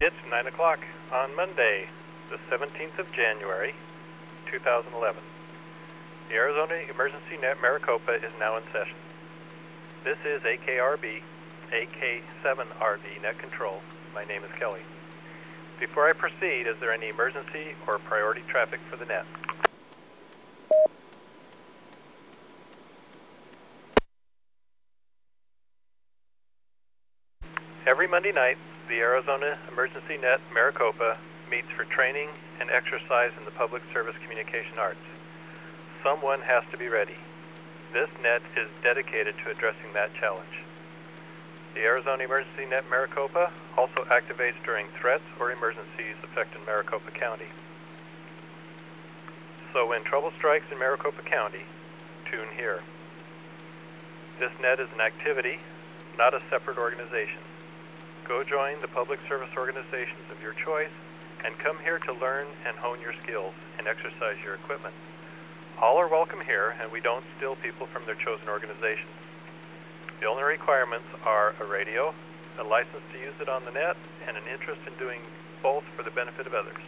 It's 9 o'clock on Monday, the 17th of January, 2011. The Arizona Emergency Net Maricopa is now in session. This is AKRB, AK7RB Net Control. My name is Kelly. Before I proceed, is there any emergency or priority traffic for the net? Every Monday night, the Arizona Emergency Net Maricopa meets for training and exercise in the public service communication arts. Someone has to be ready. This net is dedicated to addressing that challenge. The Arizona Emergency Net Maricopa also activates during threats or emergencies affecting Maricopa County. So when trouble strikes in Maricopa County, tune here. This net is an activity, not a separate organization. Go join the public service organizations of your choice and come here to learn and hone your skills and exercise your equipment. All are welcome here, and we don't steal people from their chosen organizations. The only requirements are a radio, a license to use it on the net, and an interest in doing both for the benefit of others.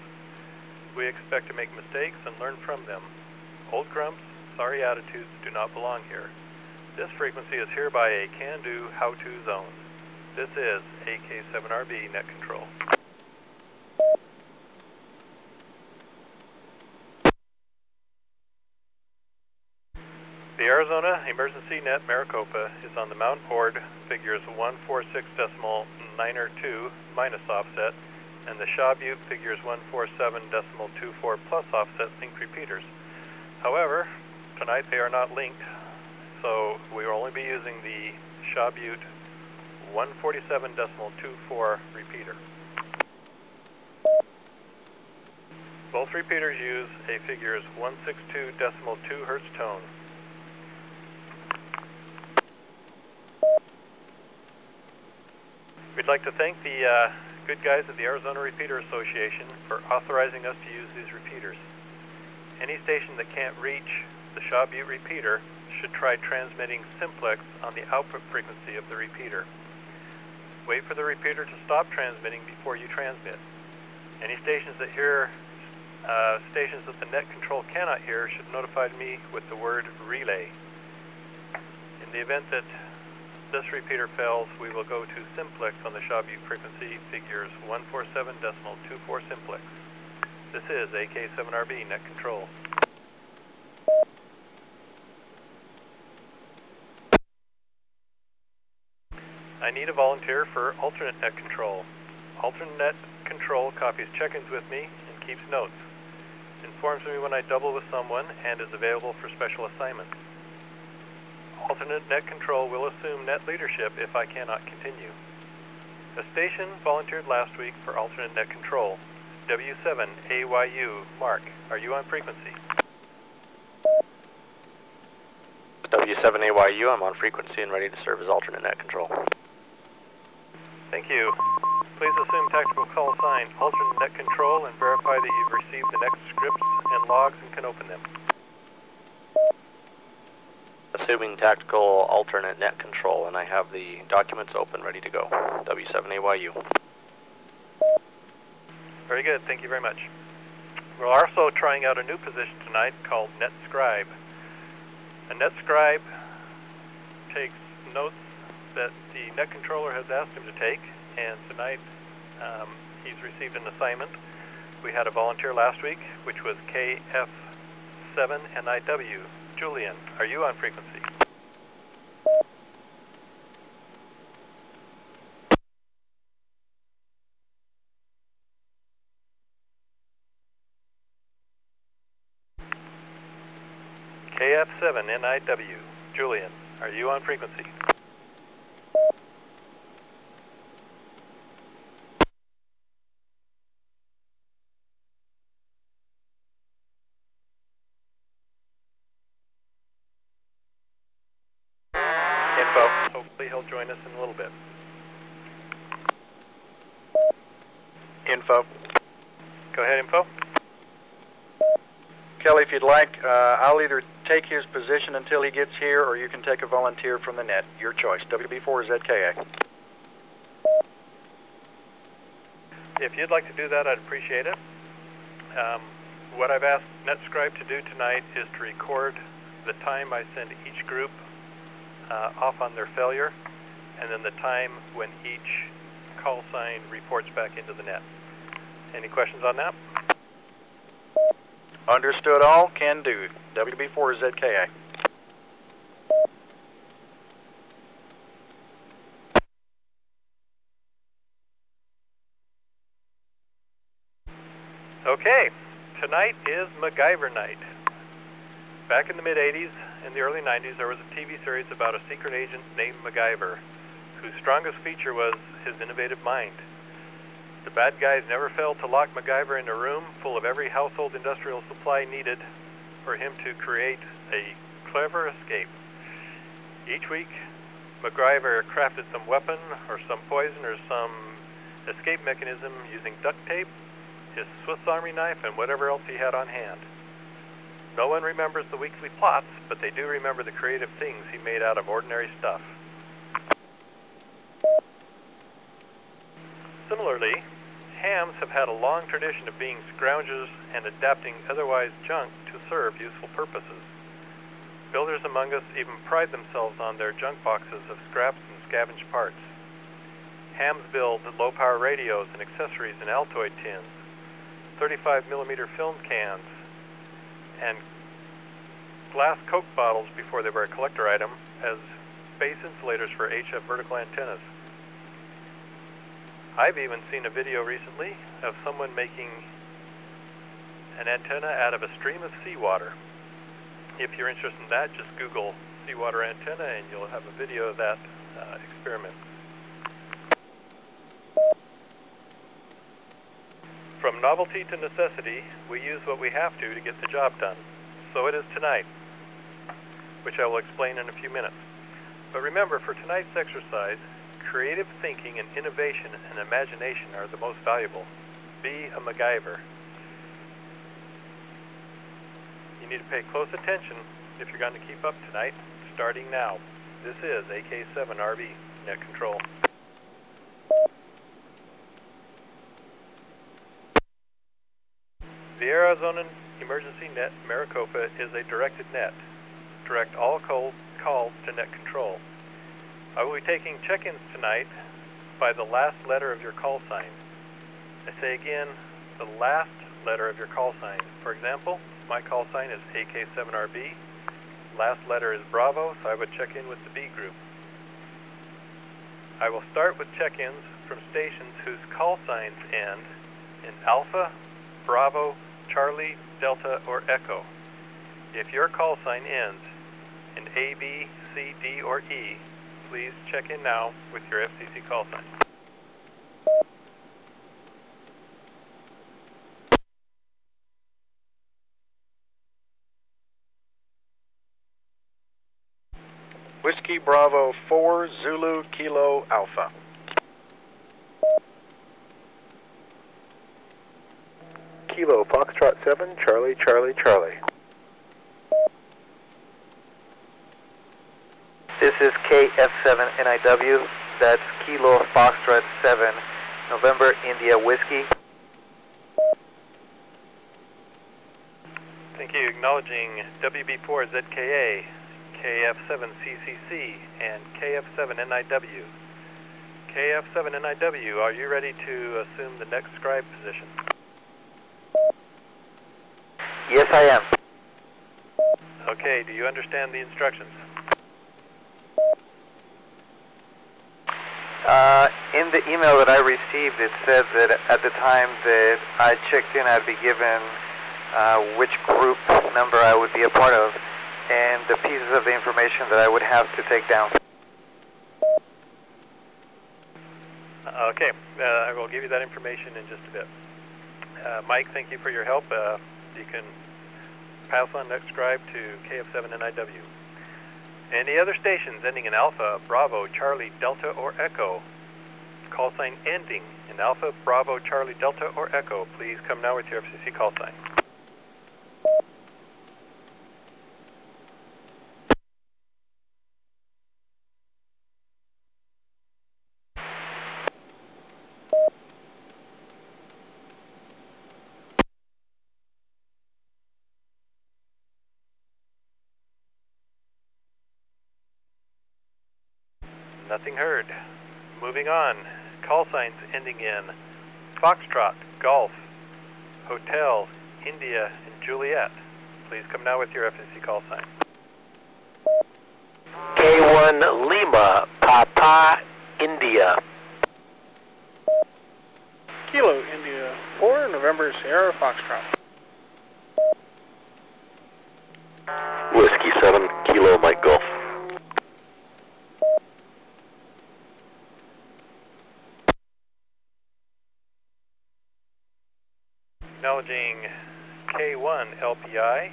We expect to make mistakes and learn from them. Old grumps, sorry attitudes do not belong here. This frequency is hereby a can-do, how-to zone. This is AK7RB Net Control. The Arizona Emergency Net Maricopa is on the Mount Ord figures 146 decimal 902 minus offset and the Shaw Butte figures 147 decimal 24 plus offset linked repeaters. However, tonight they are not linked, so we will only be using the Shaw Butte 147 decimal 24 repeater. Both repeaters use a figures 162 decimal 2 hertz tone. We'd like to thank the uh, good guys at the Arizona Repeater Association for authorizing us to use these repeaters. Any station that can't reach the Shaw Butte repeater should try transmitting simplex on the output frequency of the repeater. Wait for the repeater to stop transmitting before you transmit. Any stations that hear uh, stations that the net control cannot hear should notify me with the word relay. In the event that this repeater fails, we will go to simplex on the Shaw Butte frequency figures 147 decimal 24 simplex. This is AK7RB net control. I need a volunteer for alternate net control. Alternate net control copies check-ins with me and keeps notes. Informs me when I double with someone and is available for special assignments. Alternate net control will assume net leadership if I cannot continue. A station volunteered last week for alternate net control. W7AYU, Mark, are you on frequency? W7AYU, I'm on frequency and ready to serve as alternate net control. Thank you. Please assume tactical call sign alternate net control and verify that you've received the next scripts and logs and can open them. Assuming tactical alternate net control, and I have the documents open, ready to go. W7AYU. Very good. Thank you very much. We're also trying out a new position tonight called NetScribe. A NetScribe takes notes that the net controller has asked him to take, and tonight um, he's received an assignment. We had a volunteer last week, which was KF7NIW. Julian, are you on frequency? KF7NIW. Julian, are you on frequency? Info. Hopefully he'll join us in a little bit. Info. Go ahead, Info. Kelly, if you'd like, uh, I'll either take his position until he gets here, or you can take a volunteer from the net. Your choice. WB4ZKA. If you'd like to do that, I'd appreciate it. Um, what I've asked NetScribe to do tonight is to record the time I send each group uh, off on their failure, and then the time when each call sign reports back into the net. Any questions on that? Understood all, can do. WB4ZKA. Okay, tonight is MacGyver night. Back in the mid 80s and the early 90s, there was a TV series about a secret agent named MacGyver, whose strongest feature was his innovative mind. The bad guys never failed to lock MacGyver in a room full of every household industrial supply needed for him to create a clever escape. Each week, MacGyver crafted some weapon or some poison or some escape mechanism using duct tape, his Swiss Army knife, and whatever else he had on hand. No one remembers the weekly plots, but they do remember the creative things he made out of ordinary stuff. Similarly, hams have had a long tradition of being scroungers and adapting otherwise junk to serve useful purposes. Builders among us even pride themselves on their junk boxes of scraps and scavenged parts. Hams build low-power radios and accessories in Altoid tins, 35 millimeter film cans, and glass Coke bottles before they were a collector item as base insulators for HF vertical antennas. I've even seen a video recently of someone making an antenna out of a stream of seawater. If you're interested in that, just Google seawater antenna and you'll have a video of that uh, experiment. From novelty to necessity, we use what we have to to get the job done. So it is tonight, which I will explain in a few minutes. But remember, for tonight's exercise, creative thinking and innovation and imagination are the most valuable. Be a MacGyver. You need to pay close attention if you're going to keep up tonight, starting now. This is AK7RB Net Control. The Arizona Emergency Net Maricopa is a directed net. Direct all calls to net control. I will be taking check-ins tonight by the last letter of your call sign. I say again, the last letter of your call sign. For example, my call sign is AK7RB. Last letter is Bravo, so I would check in with the B group. I will start with check-ins from stations whose call signs end in Alpha, Bravo, Charlie, Delta, or Echo. If your call sign ends in A, B, C, D, or E, please check in now with your FCC call sign. Whiskey Bravo 4 Zulu Kilo Alpha. Kilo Foxtrot 7, Charlie, Charlie, Charlie. This is KF7NIW, that's Kilo Foxtrot 7, November India Whiskey. Thank you. Acknowledging WB4ZKA, KF7CCC, and KF7NIW. KF7NIW, are you ready to assume the NetScribe position? Yes, I am. Okay, do you understand the instructions? Uh, in the email that I received, it said that at the time that I checked in, I'd be given uh, which group number I would be a part of and the pieces of the information that I would have to take down. Uh, okay, uh, I will give you that information in just a bit. Uh, Mike, thank you for your help. Uh, you can pass on NetScribe to KF7NIW. Any other stations ending in Alpha, Bravo, Charlie, Delta, or Echo? Call sign ending in Alpha, Bravo, Charlie, Delta, or Echo. Please come now with your FCC call sign. Nothing heard. Moving on. Call signs ending in Foxtrot, Golf, Hotel, India, and Juliet. Please come now with your FCC call sign. K1 Lima, Papa, India. Kilo India 4, November Sierra Foxtrot. Whiskey 7, Kilo Mike Golf. Acknowledging K1 LPI,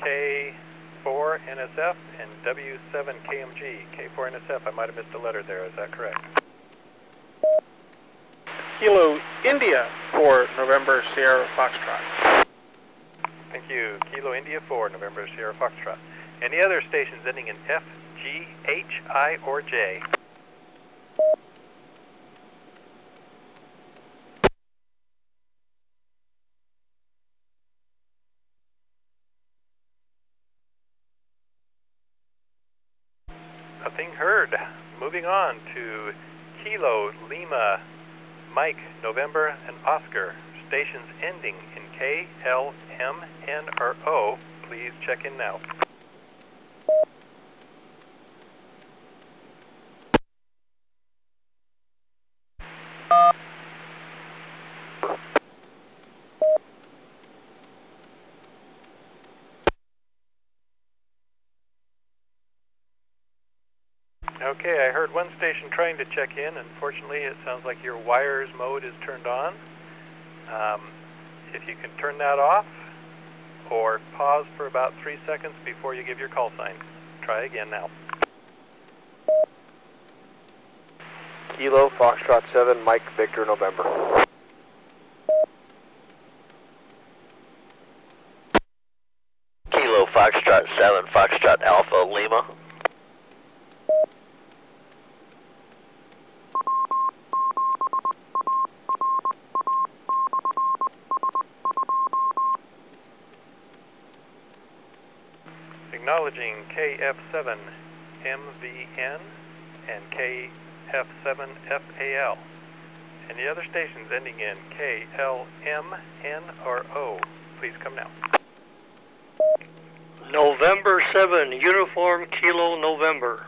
K4 NSF, and W7 KMG. K4 NSF, I might have missed a letter there, is that correct? Kilo India 4, November Sierra Foxtrot. Thank you. Kilo India 4, November Sierra Foxtrot. Any other stations ending in F, G, H, I, or J? Nothing heard. Moving on to Kilo, Lima, Mike, November, and Oscar. Stations ending in K, L, M, N, or O. Please check in now. Okay, I heard one station trying to check in. Unfortunately, it sounds like your wires mode is turned on. Um, if you can turn that off or pause for about three seconds before you give your call sign. Try again now. Kilo Foxtrot 7, Mike Victor November. Kilo Foxtrot 7, Foxtrot Alpha Lima. Acknowledging KF7 MVN and KF7FAL. and the other stations ending in K, L, M, N, or O, please come now. November 7, Uniform Kilo November.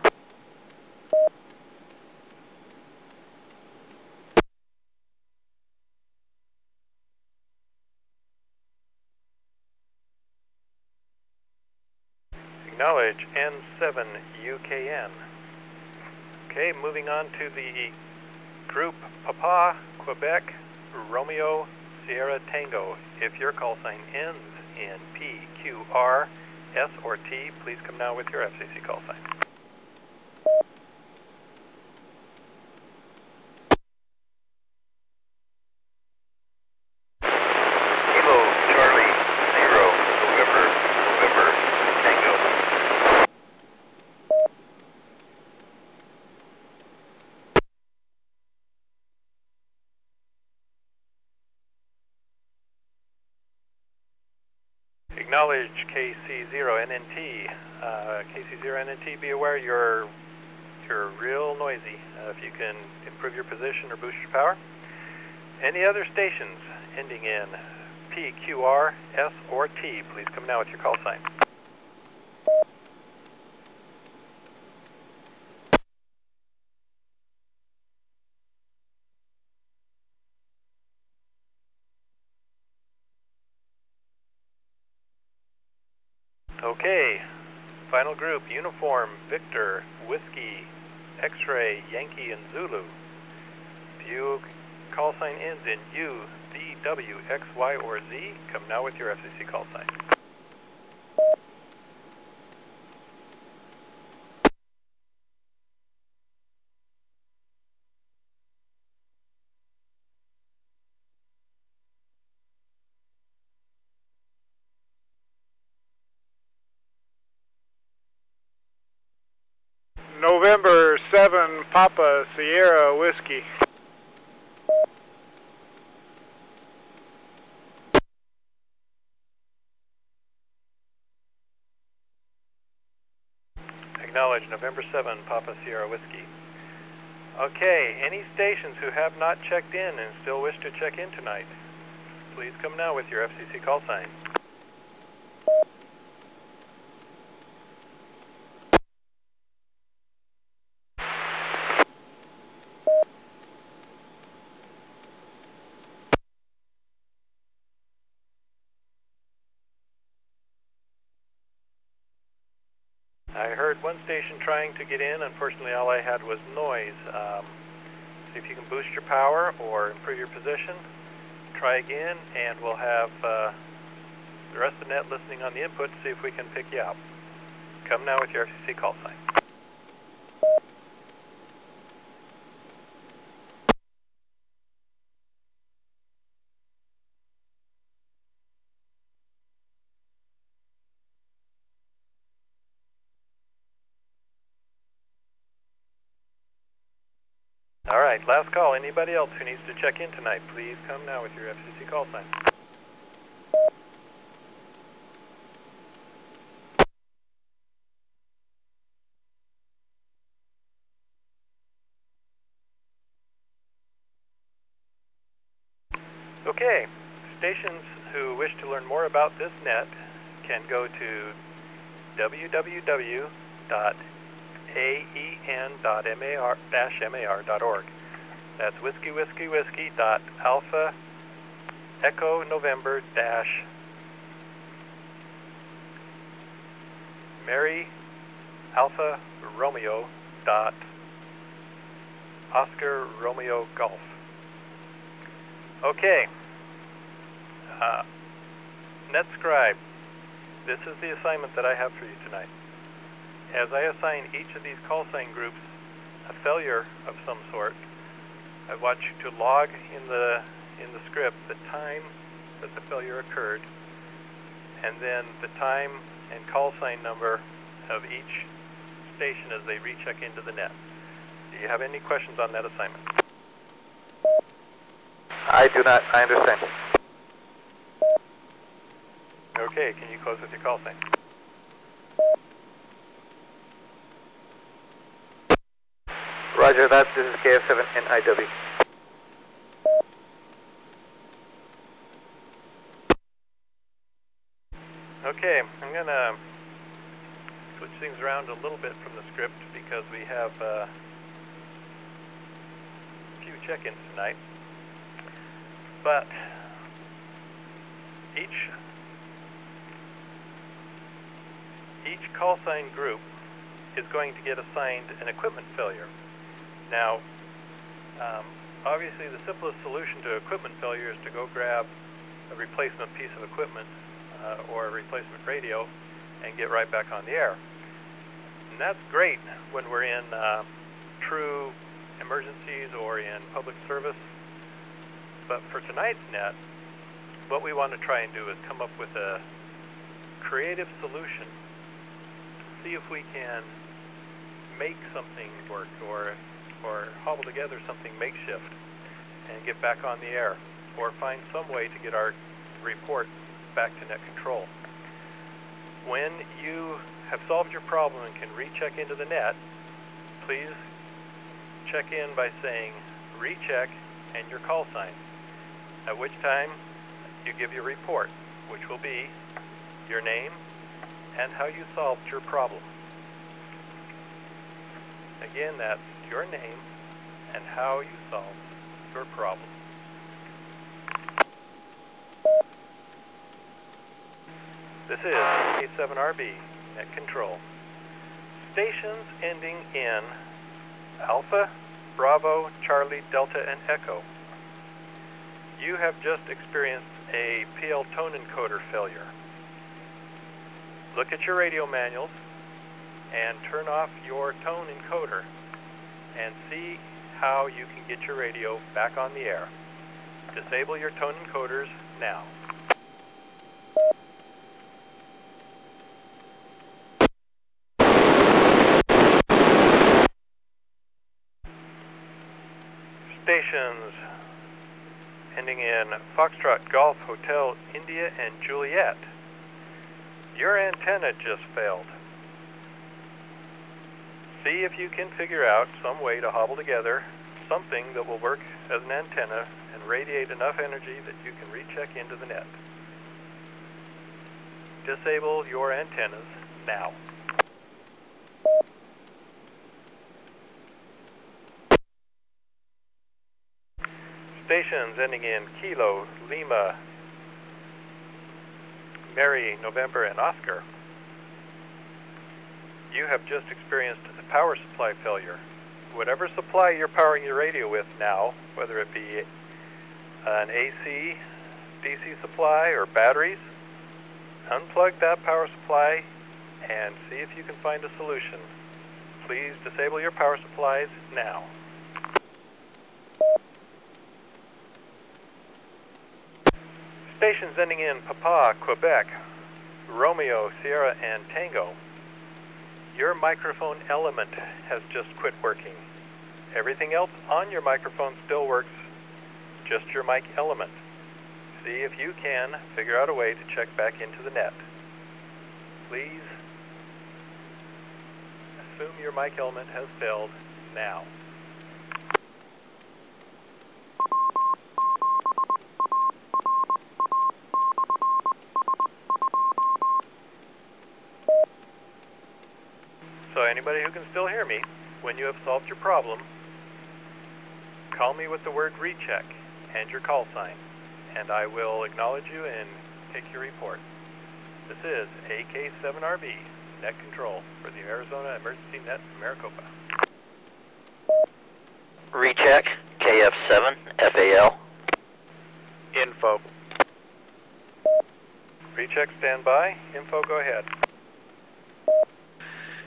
10. Okay, moving on to the group Papa, Quebec, Romeo, Sierra Tango. If your call sign ends in P, Q, R, S, or T, please come now with your FCC call sign. KC0NNT. Uh, KC0NNT, be aware you're, you're real noisy. Uh, if you can improve your position or boost your power. Any other stations ending in P, Q, R, S, or T, please come now with your call sign. Okay, final group, uniform, Victor, Whiskey, X-ray, Yankee, and Zulu. You call sign ends in U, D, W, X, Y, or Z, come now with your FCC call sign. November 7, Papa Sierra Whiskey. Acknowledge November 7, Papa Sierra Whiskey. Okay, any stations who have not checked in and still wish to check in tonight, please come now with your FCC call sign. I heard one station trying to get in. Unfortunately, all I had was noise. Um, see if you can boost your power or improve your position. Try again, and we'll have uh, the rest of the net listening on the input to see if we can pick you up. Come now with your FCC call sign. All last call. Anybody else who needs to check in tonight, please come now with your FCC call sign. Okay, stations who wish to learn more about this net can go to www.aen.mar-mar.org. That's whiskey whiskey whiskey dot alpha echo november dash Mary Alpha Romeo dot Oscar Romeo Golf. Okay. Uh, NetScribe. This is the assignment that I have for you tonight. As I assign each of these call sign groups a failure of some sort, I want you to log in the in the script the time that the failure occurred, and then the time and call sign number of each station as they recheck into the net. Do you have any questions on that assignment? I do not. I understand. Okay, can you close with your call sign? Roger that. This is KF7NIW. Okay, I'm going to switch things around a little bit from the script because we have uh, a few check-ins tonight. But each each call sign group is going to get assigned an equipment failure. Now, um, obviously the simplest solution to equipment failure is to go grab a replacement piece of equipment uh, or a replacement radio and get right back on the air. And that's great when we're in uh, true emergencies or in public service. But for tonight's net, what we want to try and do is come up with a creative solution. See if we can make something work or or hobble together something makeshift and get back on the air or find some way to get our report back to net control. When you have solved your problem and can recheck into the net, please check in by saying recheck and your call sign, at which time you give your report, which will be your name and how you solved your problem. Again, that's your name and how you solved your problem. This is A7RB Net Control. Stations ending in Alpha, Bravo, Charlie, Delta, and Echo. You have just experienced a PL tone encoder failure. Look at your radio manuals and turn off your tone encoder and see how you can get your radio back on the air. Disable your tone encoders now. Stations ending in Foxtrot Golf Hotel India and Juliet. Your antenna just failed. See if you can figure out some way to hobble together something that will work as an antenna and radiate enough energy that you can recheck into the net. Disable your antennas now. Stations ending in Kilo, Lima, Mary, November, and Oscar. You have just experienced a power supply failure. Whatever supply you're powering your radio with now, whether it be an AC, DC supply, or batteries, unplug that power supply and see if you can find a solution. Please disable your power supplies now. Stations ending in Papa, Quebec, Romeo, Sierra, and Tango. Your microphone element has just quit working. Everything else on your microphone still works, just your mic element. See if you can figure out a way to check back into the net. Please assume your mic element has failed now. So anybody who can still hear me, when you have solved your problem, call me with the word recheck and your call sign, and I will acknowledge you and take your report. This is AK7RB, net control for the Arizona Emergency Net Maricopa. Recheck, KF7, FAL. Info. Recheck standby. Info, go ahead.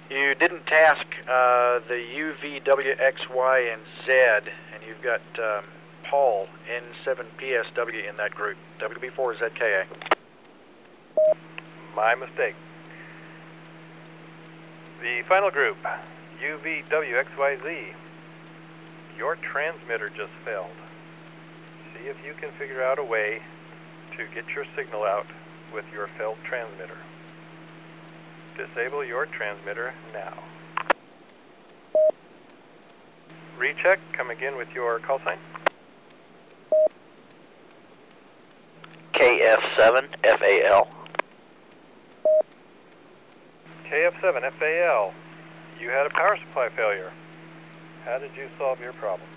You didn't task uh, the UV, W, X, Y, and Z, and you've got um, Paul N7PSW in that group. WB4ZKA. My mistake. The final group, UVWXYZ. Your transmitter just failed. See if you can figure out a way to get your signal out with your failed transmitter. Disable your transmitter now. Recheck, come again with your call sign. KF7, FAL. KF7 FAL, you had a power supply failure. How did you solve your problem?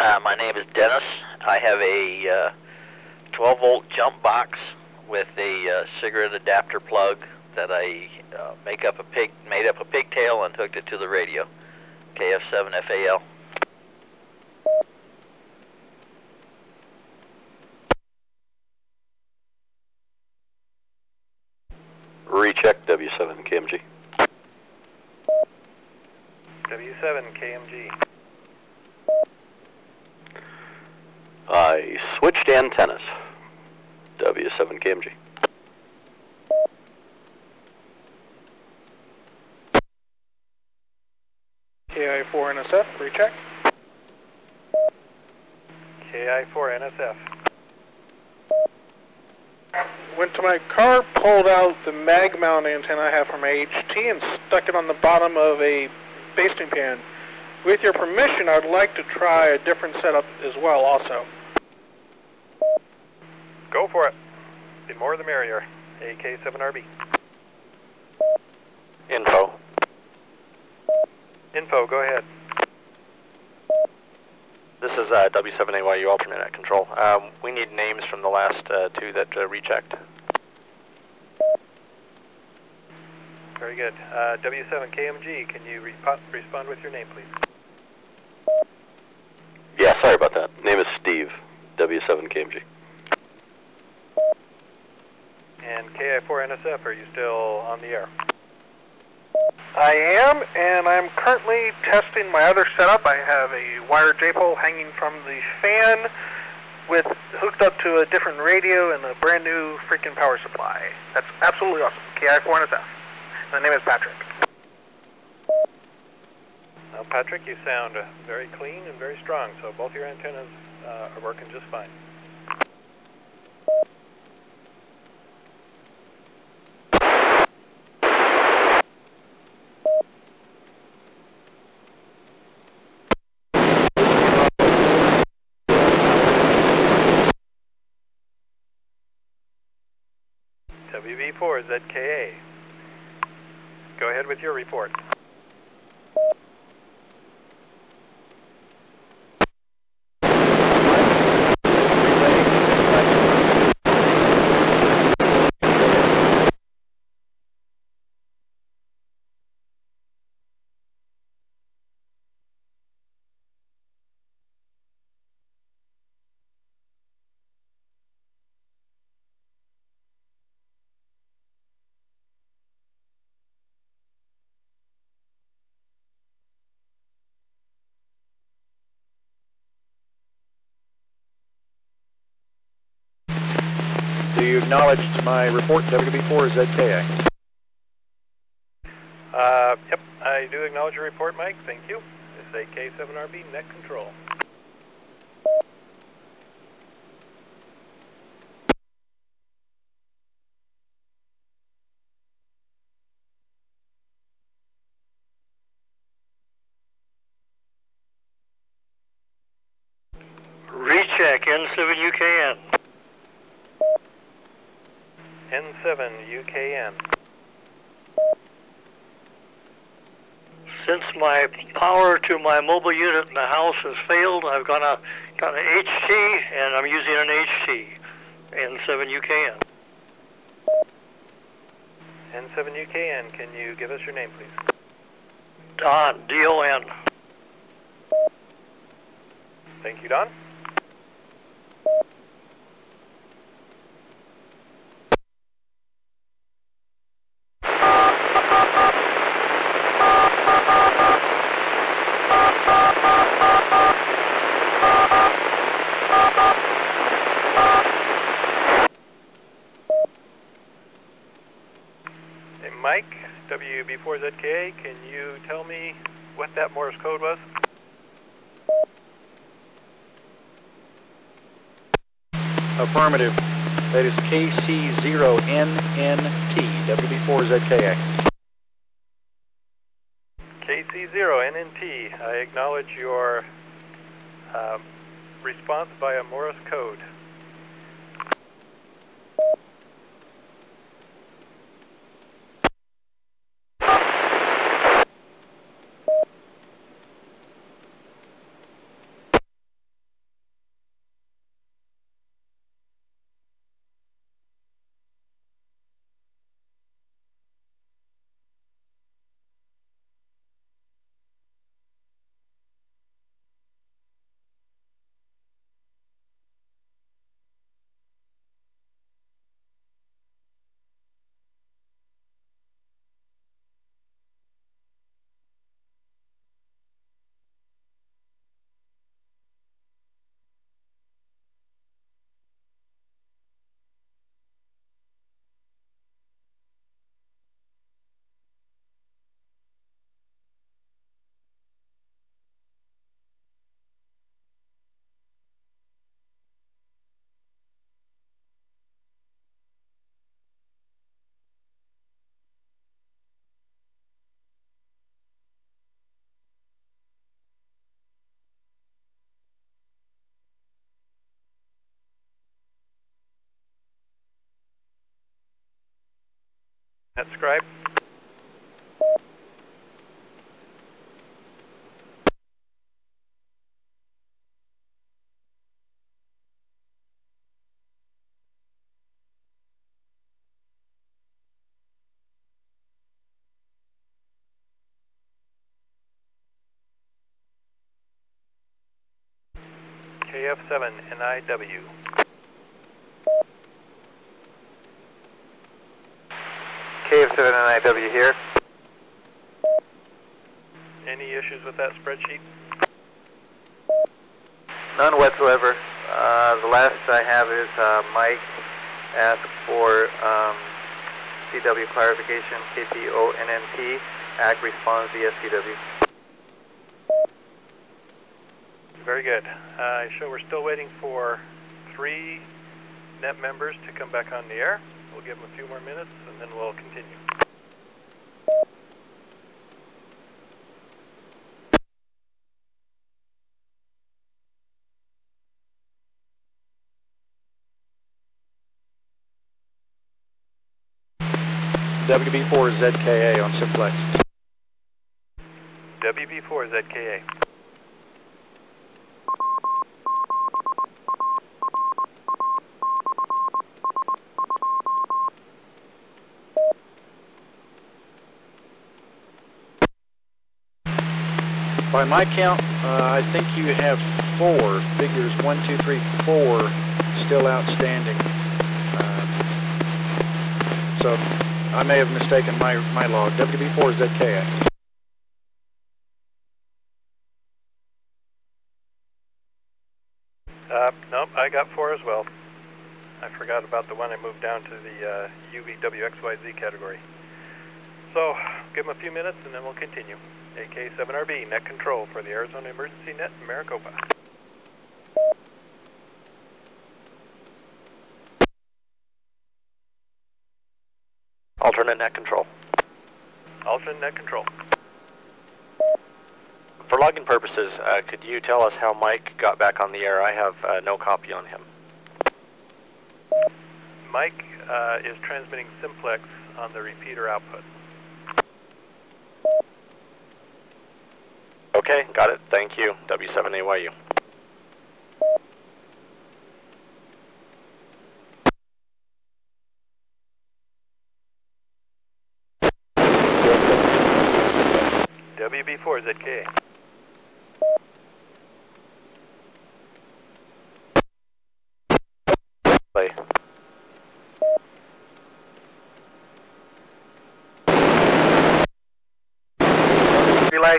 Uh, my name is Dennis. I have a uh, 12 volt jump box with a uh, cigarette adapter plug that I uh, make up a pig made up a pigtail and hooked it to the radio. KF7 FAL. Recheck W7 KMG. W7 KMG. I switched antennas. W7 KMG. KI4NSF, recheck. KI4NSF. Went to my car, pulled out the mag mount antenna I have from HT and stuck it on the bottom of a basting pan. With your permission, I'd like to try a different setup as well also. Go for it. The more the merrier. AK7RB. Info. Info, go ahead. This is uh, W7AYU alternate at control. Um, we need names from the last uh, two that uh, rechecked. Very good. Uh, W7 KMG, can you repo- respond with your name, please? Yeah, sorry about that. Name is Steve. W7 KMG. And KI4NSF, are you still on the air? I am, and I'm currently testing my other setup. I have a wire J-pole hanging from the fan with hooked up to a different radio and a brand new freaking power supply. That's absolutely awesome. KI4NSF. My name is Patrick. Now, Patrick, you sound uh, very clean and very strong, so both your antennas uh, are working just fine. WB4ZKA. Go ahead with your report. My report, WB4ZKA? Uh, yep, I do acknowledge your report, Mike. Thank you. This is AK7RB net control. Recheck N7UKN. N7 UKN. Since my power to my mobile unit in the house has failed, I've got a got an HT and I'm using an HT. N7UKN. N7 UKN, can you give us your name, please? Don, D-O-N. Thank you, Don. Hey, Mike, WB4ZKA, can you tell me what that Morse code was? Affirmative. That is KC0NNT, WB4ZKA. KC0NNT, I acknowledge your um, response via Morse code. subscribe. KF7NIW. 7NIW here. Any issues with that spreadsheet? None whatsoever. Uh, the last I have is uh, Mike asked for um, CW clarification, KPONNP, ACT response via CW. Very good. I uh, show we're still waiting for three net members to come back on the air. We'll give them a few more minutes and then we'll continue. WB4ZKA on Simplex. WB4 ZKA. By my count, uh, I think you have four figures one, two, three, four still outstanding. Uh, so I may have mistaken my, my log. WB4ZKA. Uh, nope, I got four as well. I forgot about the one I moved down to the uh, UVWXYZ category. So, give them a few minutes and then we'll continue. AK7RB, net control for the Arizona Emergency Net in Maricopa. Alternate net control. Alternate net control. For logging purposes, uh, could you tell us how Mike got back on the air? I have uh, no copy on him. Mike uh, is transmitting simplex on the repeater output. Okay, got it. Thank you. W7AYU. WB4 Play. Relay.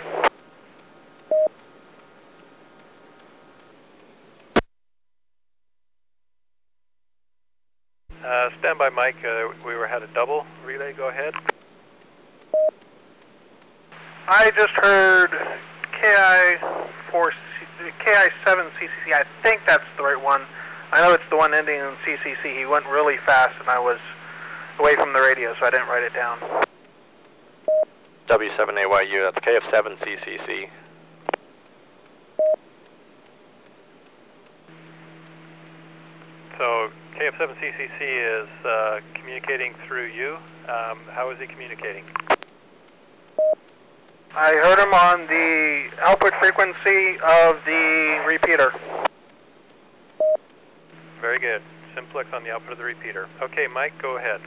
Uh, stand by, Mike. Uh, we were had a double relay. Go ahead. I just heard KI four KI seven CCC. I think that's the right one. I know it's the one ending in CCC. He went really fast, and I was away from the radio, so I didn't write it down. W7AYU, that's KF7CCC. So KF7CCC is uh, communicating through you. Um, how is he communicating? I heard him on the output frequency of the repeater. Very good. Simplex on the output of the repeater. Okay, Mike, go ahead.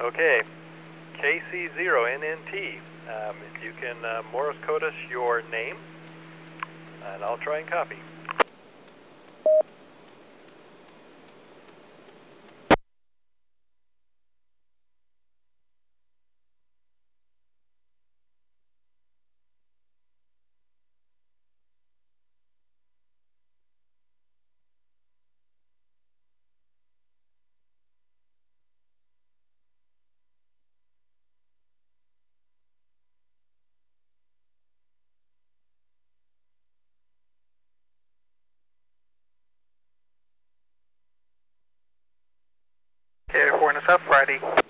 Okay, KC0NNT. Um, if you can uh, Morse code us your name, and I'll try and copy. Half Friday.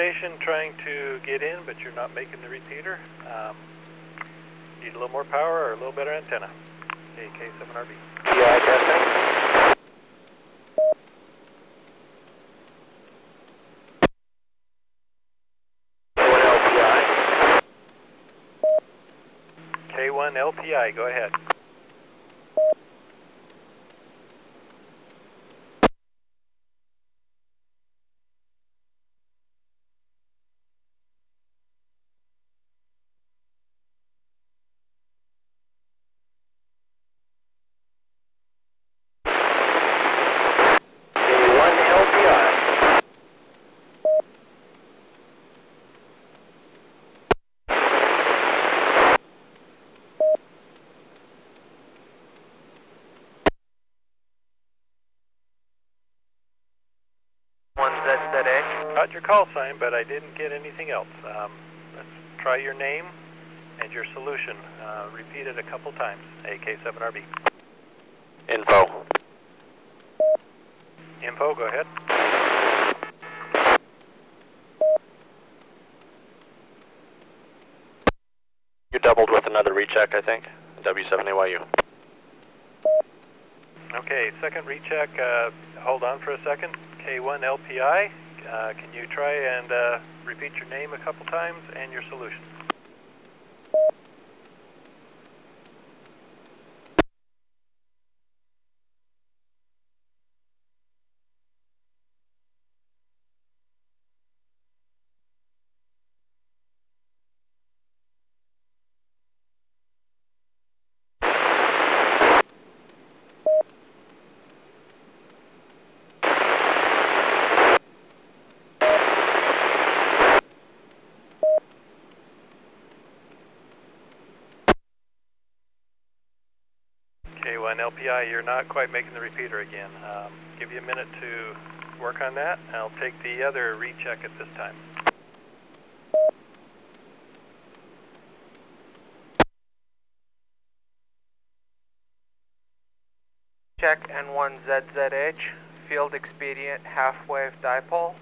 station trying to get in, but you're not making the repeater. Um, need a little more power or a little better antenna. AK7RB. Yeah, testing. K1 LPI, go ahead. One ZZA. Got your call sign, but I didn't get anything else. Um, let's try your name and your solution. Uh, repeat it a couple times. AK7RB. Info. Info, go ahead. You doubled with another recheck, I think. W7AYU. Okay, second recheck. Uh, hold on for a second. K1LPI. Uh, can you try and uh, repeat your name a couple times and your solution? K1LPI, you're not quite making the repeater again. Um, give you a minute to work on that. I'll take the other recheck at this time. Check N1ZZH. Field expedient half wave dipole.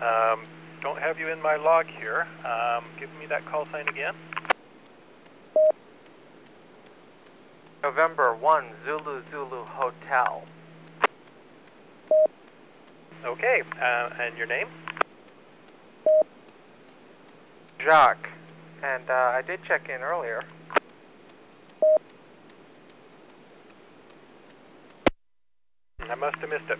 Um, don't have you in my log here. Um, give me that call sign again. November 1 Zulu Zulu Hotel. Okay, uh, and your name? Jacques. And uh, I did check in earlier. I must have missed it.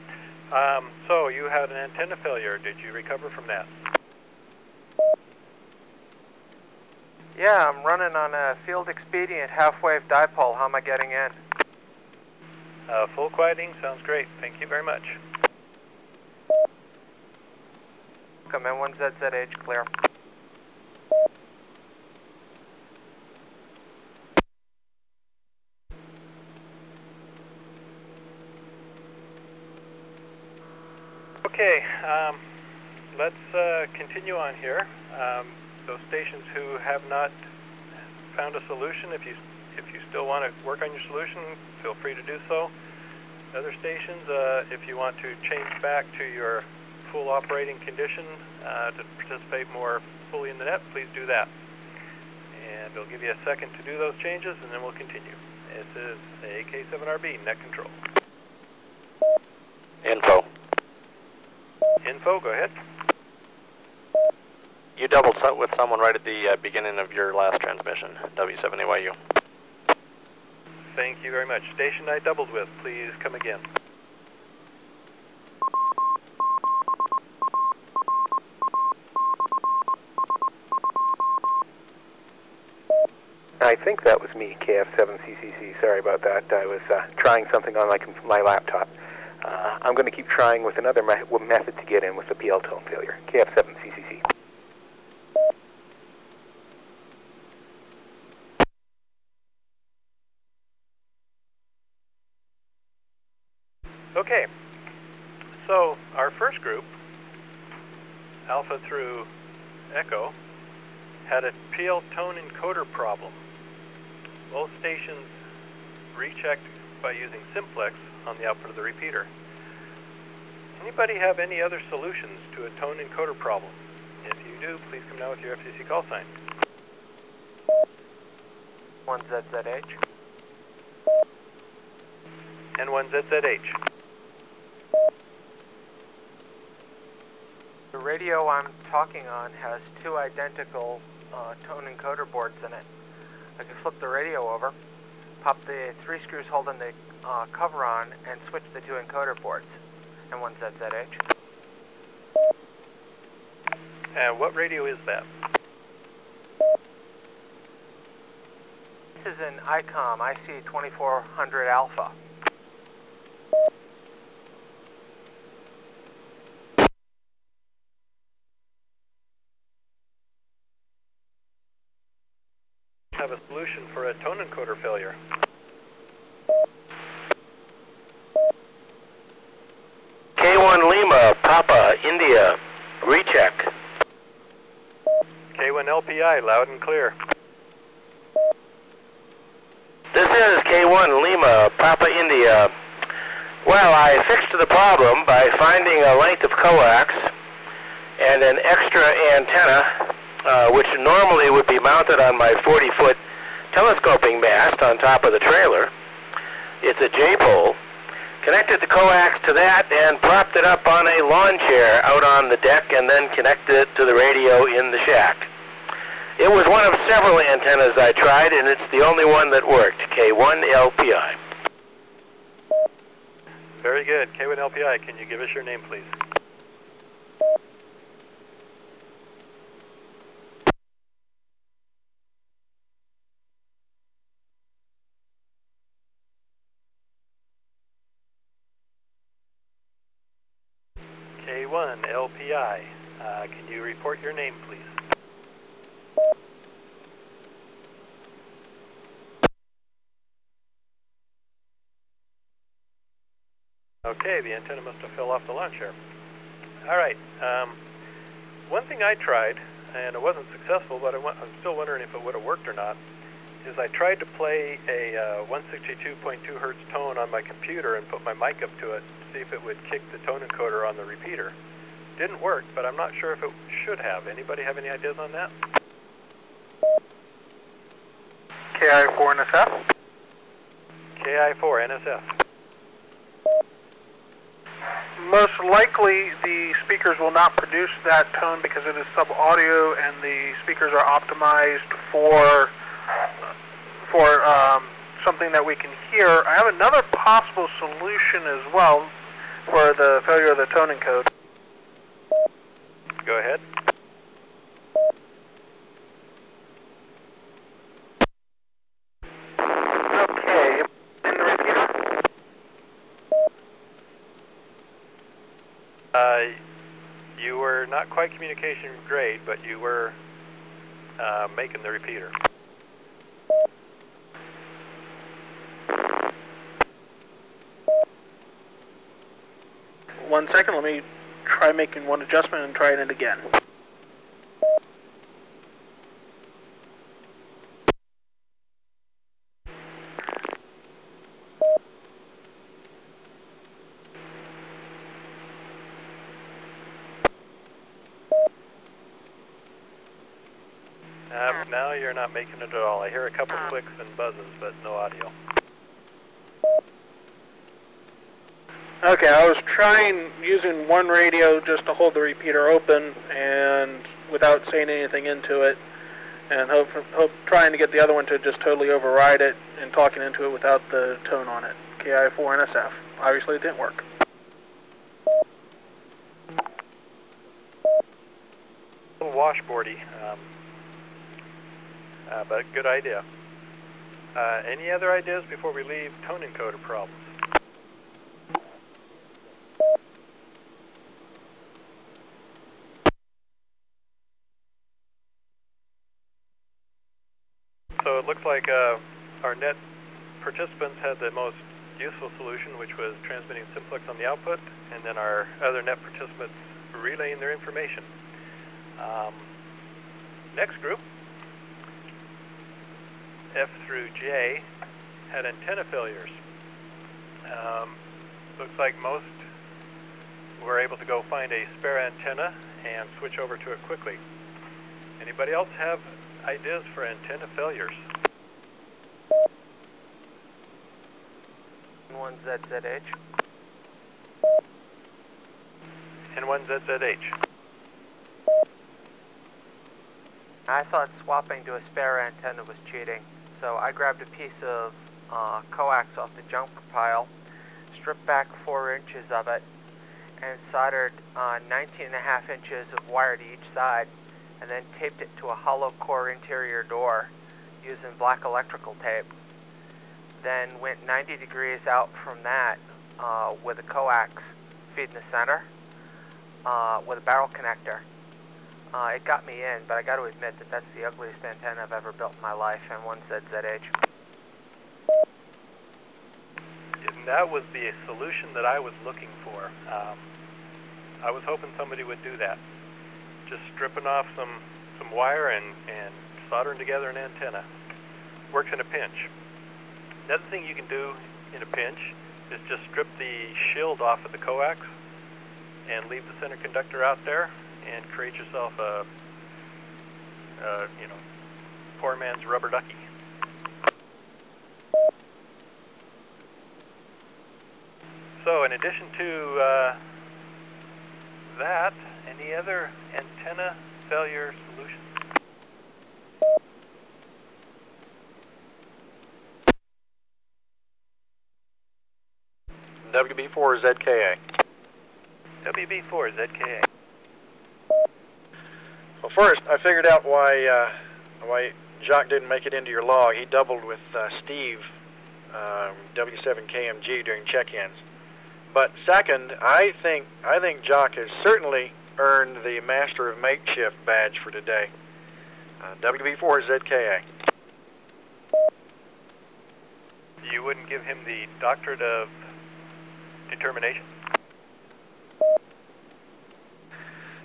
Um, so you had an antenna failure. Did you recover from that? Yeah, I'm running on a field expedient half wave dipole. How am I getting in? Uh, full quieting sounds great. Thank you very much. Come in one ZZH clear. Okay, um, let's uh, continue on here. Um, those stations who have not found a solution, if you if you still want to work on your solution, feel free to do so. Other stations, uh, if you want to change back to your full operating condition uh, to participate more fully in the net, please do that. And we'll give you a second to do those changes, and then we'll continue. This is AK7RB, net control. Info. Info, go ahead. You doubled so- with someone right at the uh, beginning of your last transmission. W7AYU. Thank you very much. Station I doubled with, please come again. I think that was me, KF7CCC. Sorry about that. I was uh, trying something on my, my laptop. Uh, I'm going to keep trying with another me- method to get in with the PL tone failure. KF7CCC. Okay, so our first group, Alpha through Echo, had a PL tone encoder problem. Both stations rechecked by using simplex on the repeater. Anybody have any other solutions to a tone encoder problem? If you do, please come down with your FCC call sign. One ZZH. N1ZZH. The radio I'm talking on has two identical uh, tone encoder boards in it. I can flip the radio over, pop the three screws holding the uh, cover on, and switch the two encoder ports. And one ZZH. And what radio is that? This is an ICOM IC2400 Alpha. Have a solution for a tone encoder failure. K1 Lima, Papa, India, recheck. K1 LPI, loud and clear. This is K1 Lima, Papa, India. Well, I fixed the problem by finding a length of coax and an extra antenna, uh, which normally would be mounted on my 40-foot telescoping mast on top of the trailer. It's a J-pole. Connected the coax to that and propped it up on a lawn chair out on the deck and then connected it to the radio in the shack. It was one of several antennas I tried, and it's the only one that worked, K1 LPI. Very good. K1 LPI, can you give us your name, please? K1 LPI, uh, can you report your name, please? Okay, the antenna must have fell off the lawn chair. All right. Um, one thing I tried, and it wasn't successful, but I am still wondering if it would have worked or not, is I tried to play a uh, 162.2 hertz tone on my computer and put my mic up to it to see if it would kick the tone encoder on the repeater. Didn't work, but I'm not sure if it should have. Anybody have any ideas on that? KI4 NSF? KI4 NSF. Most likely the speakers will not produce that tone because it is sub-audio and the speakers are optimized for for um, something that we can hear. I have another possible solution as well for the failure of the tone code. Go ahead. Okay. In the repeater? Uh, you were not quite communication grade, but you were uh, making the repeater. One second, let me try making one adjustment and trying it again. Uh, now you're not making it at all. I hear a couple clicks and buzzes, but no audio. Okay, I was trying using one radio just to hold the repeater open and without saying anything into it, and hope, hope trying to get the other one to just totally override it and talking into it without the tone on it. KI4 NSF. Obviously, it didn't work. A little washboardy, um, uh, but a good idea. Uh, any other ideas before we leave tone encoder problems? So it looks like uh, our net participants had the most useful solution, which was transmitting simplex on the output, and then our other net participants relaying their information. Um, next group, F through J, had antenna failures. Um, looks like most were able to go find a spare antenna and switch over to it quickly. Anybody else have ideas for antenna failures? One ZZH. N1ZZH. I thought swapping to a spare antenna was cheating, so I grabbed a piece of uh, coax off the junk pile, stripped back four inches of it, and soldered uh, 19 and a half inches of wire to each side, and then taped it to a hollow core interior door using black electrical tape. Then went 90 degrees out from that uh, with a coax feeding the center uh, with a barrel connector. Uh, it got me in, but I got to admit that that's the ugliest antenna I've ever built in my life, and one said ZZH. And that was the solution that I was looking for. Um, I was hoping somebody would do that. Just stripping off some, some wire and, and soldering together an antenna. Works in a pinch. Another thing you can do in a pinch is just strip the shield off of the coax and leave the center conductor out there and create yourself a, a you know, poor man's rubber ducky. So in addition to uh, that, any other antenna failure solutions? WB4 ZKA. WB4 ZKA. Well, first, I figured out why uh, why Jock didn't make it into your log. He doubled with uh, Steve um, W7KMG during check-ins. But second, I think I think Jock has certainly earned the Master of Makeshift badge for today. Uh, WB4 ZKA. You wouldn't give him the doctorate of determination?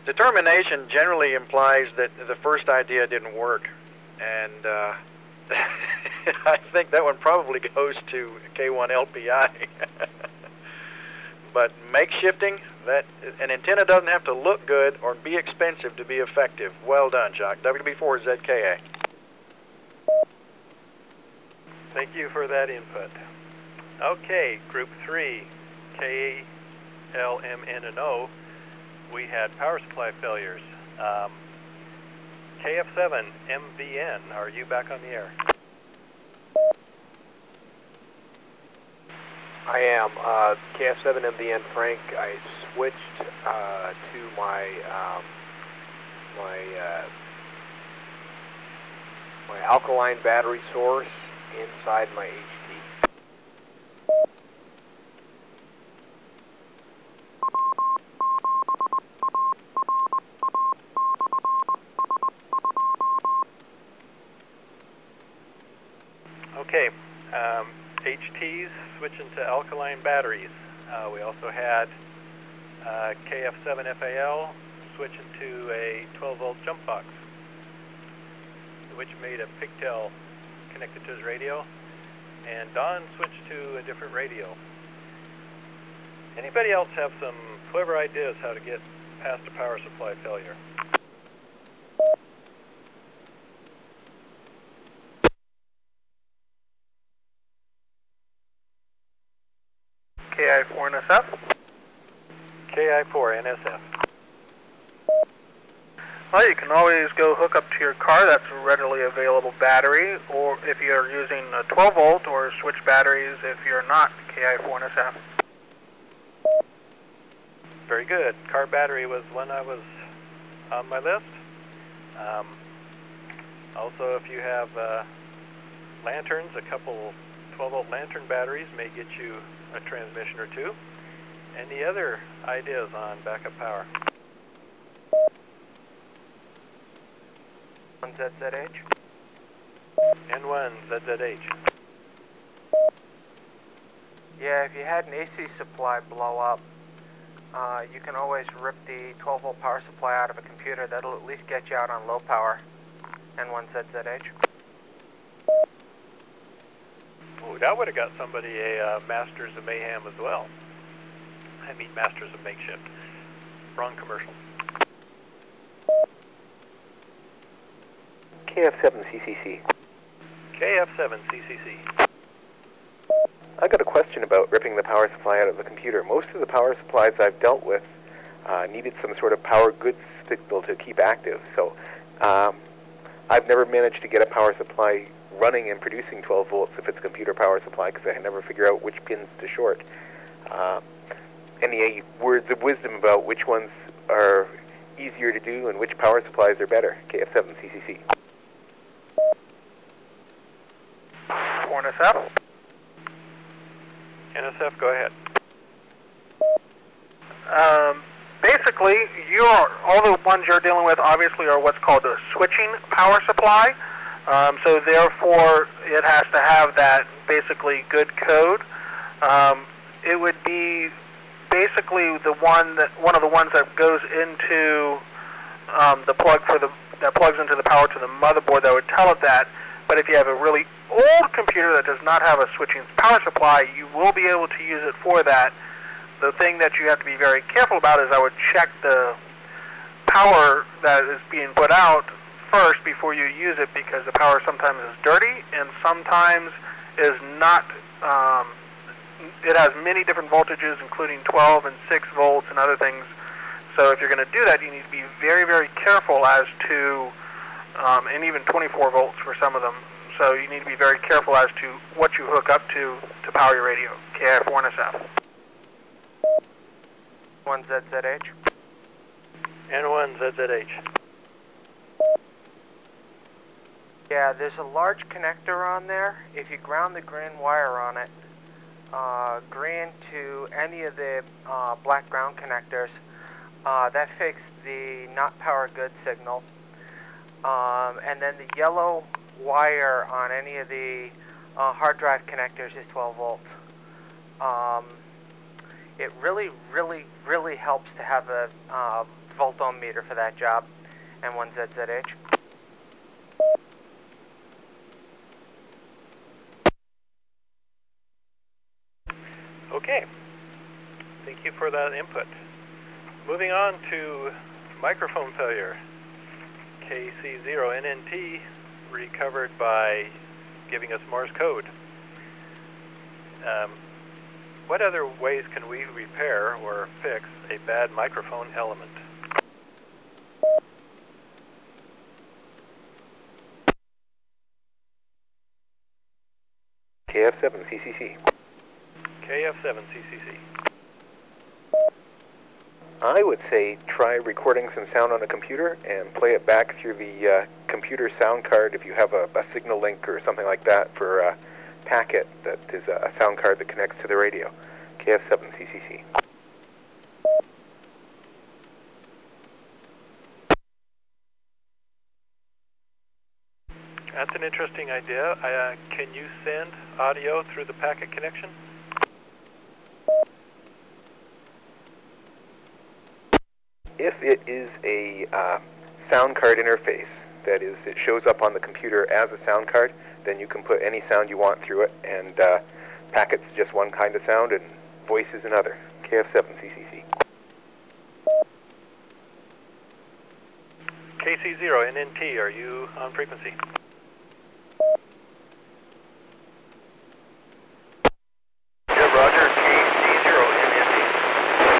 Determination generally implies that the first idea didn't work, and uh, I think that one probably goes to K1LPI. but makeshifting, that an antenna doesn't have to look good or be expensive to be effective. Well done, Jock. WB4 ZKA. Thank you for that input. Okay, group three, K, L, M, N, and O. We had power supply failures. Um, KF7 MVN, are you back on the air? I am. Uh, KF7 MVN Frank, I switched uh, to my um, my uh, my alkaline battery source inside my HT. Okay, um, HTs switching to alkaline batteries. Uh, we also had uh, KF7 FAL switching to a 12 volt jump box, which made a pigtail connected to his radio, and Don switched to a different radio. Anybody else have some clever ideas how to get past a power supply failure? KI4 NSF? KI4 NSF. Well, you can always go hook up to your car. That's a readily available battery. Or if you're using a 12 volt, or switch batteries if you're not KI4 NSF. Very good. Car battery was one I was on my list. Um, also, if you have uh, lanterns, a couple 12 volt lantern batteries may get you a transmission or two. Any other ideas on backup power? ZZH. N1 ZZH. Yeah, if you had an AC supply blow up, uh, you can always rip the 12 volt power supply out of a computer. That'll at least get you out on low power. N1 ZZH. Oh, that would have got somebody a uh, Masters of Mayhem as well. I mean, Masters of Makeshift. Wrong commercial. KF7CCC. KF7CCC. I got a question about ripping the power supply out of the computer. Most of the power supplies I've dealt with uh, needed some sort of power goods signal to keep active. So um, I've never managed to get a power supply running and producing 12 volts if it's a computer power supply because I can never figure out which pins to short. Uh, any words of wisdom about which ones are easier to do and which power supplies are better? KF7CCC. For NSF? NSF, go ahead. Um, basically, you are, all the ones you're dealing with obviously are what's called a switching power supply. Um, so therefore, it has to have that basically good code. Um, it would be basically the one that one of the ones that goes into um, the plug for the that plugs into the power to the motherboard that would tell it that. But if you have a really old computer that does not have a switching power supply, you will be able to use it for that. The thing that you have to be very careful about is I would check the power that is being put out first before you use it because the power sometimes is dirty and sometimes is not. Um, it has many different voltages, including 12 and 6 volts and other things. So if you're going to do that, you need to be very, very careful as to, um, and even 24 volts for some of them. So you need to be very careful as to what you hook up to to power your radio. KF1SF. 1ZZH. N1ZZH. Yeah, there's a large connector on there. If you ground the green wire on it, uh, green to any of the uh, black ground connectors, uh, that fixed the not power good signal. Um, and then the yellow wire on any of the uh, hard drive connectors is 12 volts. Um, it really, really, really helps to have a uh, volt ohm meter for that job, and one ZZH. Okay. Thank you for that input. Moving on to microphone failure. KC0NNT recovered by giving us Morse code. Um, what other ways can we repair or fix a bad microphone element? KF7CCC. KF7CCC. I would say try recording some sound on a computer and play it back through the uh, computer sound card if you have a, a SignaLink or something like that for a packet that is a sound card that connects to the radio. KF7CCC. That's an interesting idea. Uh, can you send audio through the packet connection? If it is a uh, sound card interface, that is, it shows up on the computer as a sound card, then you can put any sound you want through it, and uh, packets just one kind of sound, and voice is another. KF7CCC. KC0NNT, are you on frequency? Yeah, Roger. KC0NNT.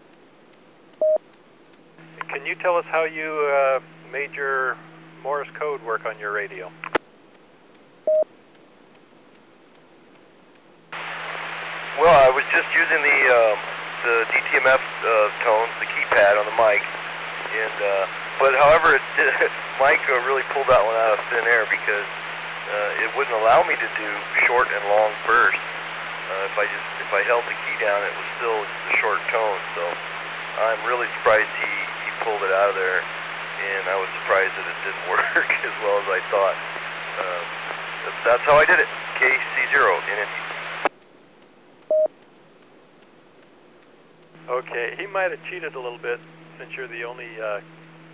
Can you tell us how you uh, made your Morse code work on your radio? Well, I was just using the um, the DTMF uh, tones, the keypad on the mic, and uh, but however, it did, Mike uh, really pulled that one out of thin air because uh, it wouldn't allow me to do short and long bursts. Uh, if I just if I held the key down, it was still just a short tone. So I'm really surprised he pulled it out of there, and I was surprised that it didn't work as well as I thought. Uh, that's, that's how I did it. KC0 in it. Okay, he might have cheated a little bit since you're the only uh,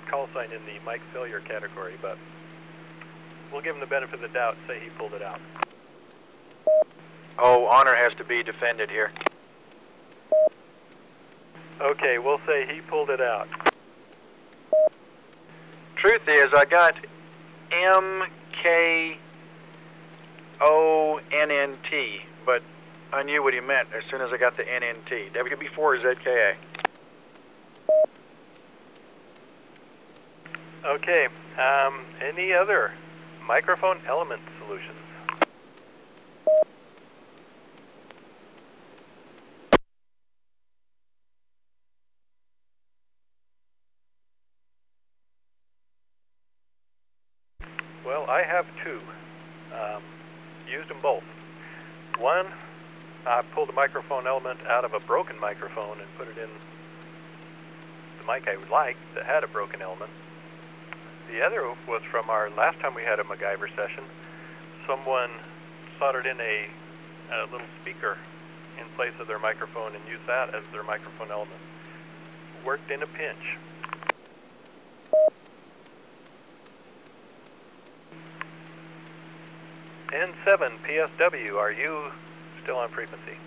call sign in the mic failure category, but we'll give him the benefit of the doubt and say he pulled it out. Oh, honor has to be defended here. Okay, we'll say he pulled it out. Truth is, I got M K O N N T, but I knew what he meant as soon as I got the N N T. WB4 or ZKA? Okay, um, any other Microphone Element Solutions. Well, I have two. Um, used them both. One, I pulled the microphone element out of a broken microphone and put it in the mic I would like that had a broken element. The other was from our last time we had a MacGyver session. Someone soldered in a, a little speaker in place of their microphone and used that as their microphone element. Worked in a pinch. N7 PSW, are you still on frequency?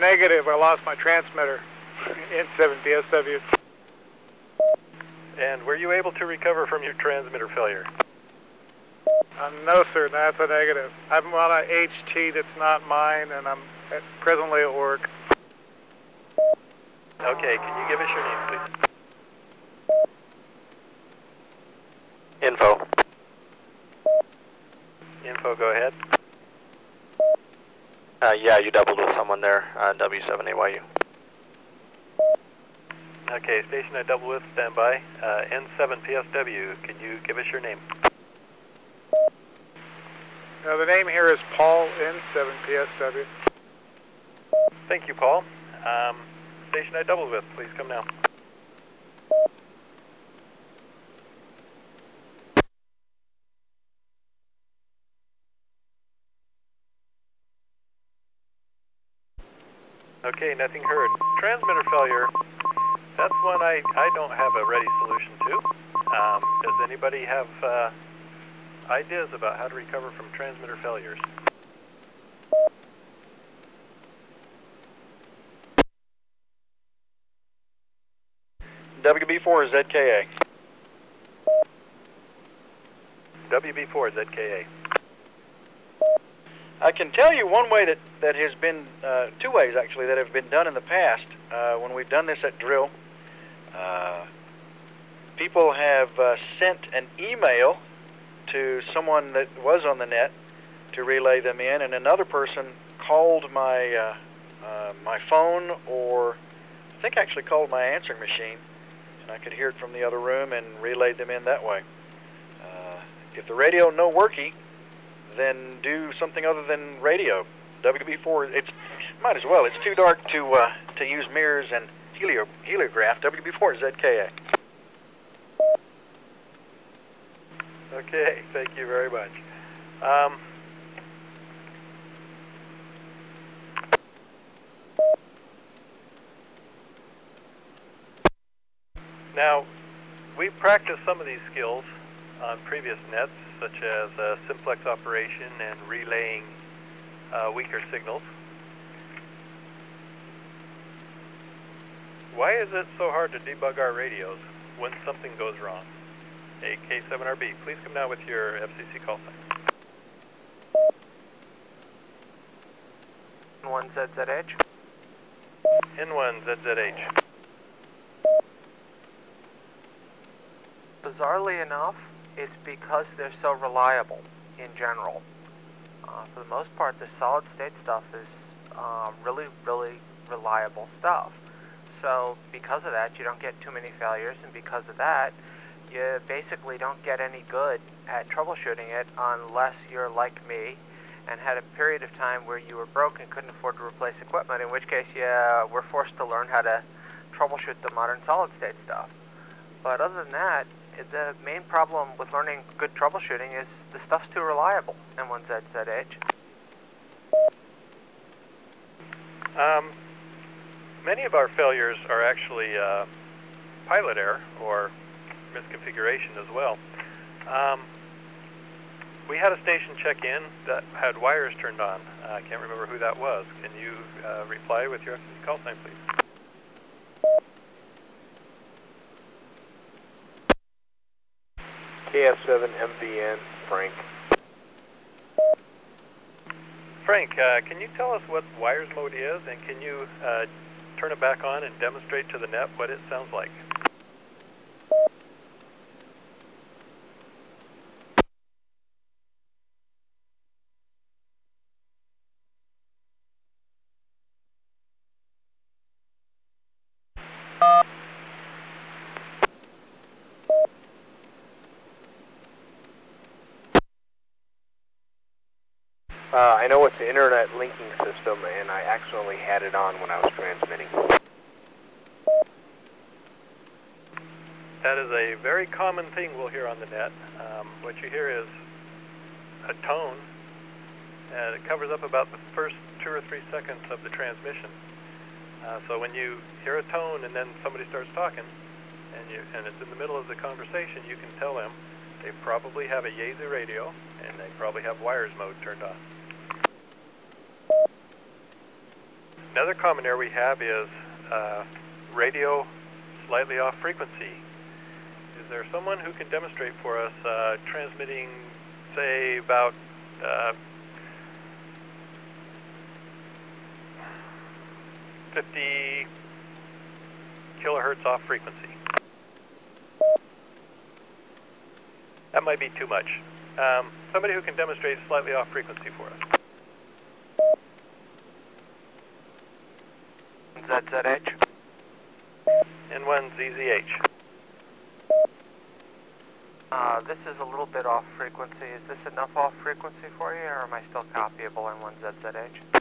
Negative. I lost my transmitter. in 7PSW. And were you able to recover from your transmitter failure? Uh, no, sir. That's a negative. I'm on a HT that's not mine, and I'm at, presently at work. Okay, can you give us your name, please? Info. Info, go ahead. Uh, yeah, you doubled with someone there, uh, W7AYU. Okay, station I double with, stand by. Uh, N7 PSW, can you give us your name? Uh, the name here is Paul N7 PSW. Thank you, Paul. Um, station I double with, please come now. Okay, nothing heard. Transmitter failure. That's one I, I don't have a ready solution to. Um, does anybody have uh, ideas about how to recover from transmitter failures? WB4ZKA. WB4ZKA. I can tell you one way that, that has been, uh, two ways actually, that have been done in the past uh, when we've done this at drill. Uh, people have uh, sent an email to someone that was on the net to relay them in, and another person called my uh, uh, my phone, or I think actually called my answering machine, and I could hear it from the other room and relayed them in that way. If the radio no worky, then do something other than radio. WB4, it's might as well. It's too dark to uh, to use mirrors and helio, heliograph. WB4 ZKA. Okay, thank you very much. Um, now, we practice some of these skills on previous nets, such as uh, simplex operation and relaying uh, weaker signals. Why is it so hard to debug our radios when something goes wrong? Hey, K7RB, please come down with your FCC call sign. N1ZZH. N1ZZH. Bizarrely enough, it's because they're so reliable in general. Uh, for the most part, the solid state stuff is uh, really, really reliable stuff. So because of that, you don't get too many failures, and because of that, you basically don't get any good at troubleshooting it unless you're like me and had a period of time where you were broke and couldn't afford to replace equipment, in which case you uh, were forced to learn how to troubleshoot the modern solid state stuff. But other than that, the main problem with learning good troubleshooting is the stuff's too reliable, N1ZZH. Um, many of our failures are actually uh, pilot error or misconfiguration as well. Um, we had a station check in that had wires turned on. Uh, I can't remember who that was. Can you uh, reply with your call sign, please? KF7MVN, Frank. Frank, uh, can you tell us what WIRES mode is, and can you uh, turn it back on and demonstrate to the net what it sounds like? I know it's an internet linking system, had it on when I was transmitting. That is a very common thing we'll hear on the net. Um, what you hear is a tone, and it covers up about the first two or three seconds of the transmission. Uh, so when you hear a tone and then somebody starts talking, and you and it's in the middle of the conversation, you can tell them they probably have a Yaesu radio and they probably have WIRES mode turned on. Another common error we have is uh, radio slightly off frequency. Is there someone who can demonstrate for us uh, transmitting, say, about uh, 50 kilohertz off frequency? That might be too much. Um, somebody who can demonstrate slightly off frequency for us. ZZH. N1 ZZH. Uh, this is a little bit off frequency. Is this enough off frequency for you, or am I still copyable N1ZZH?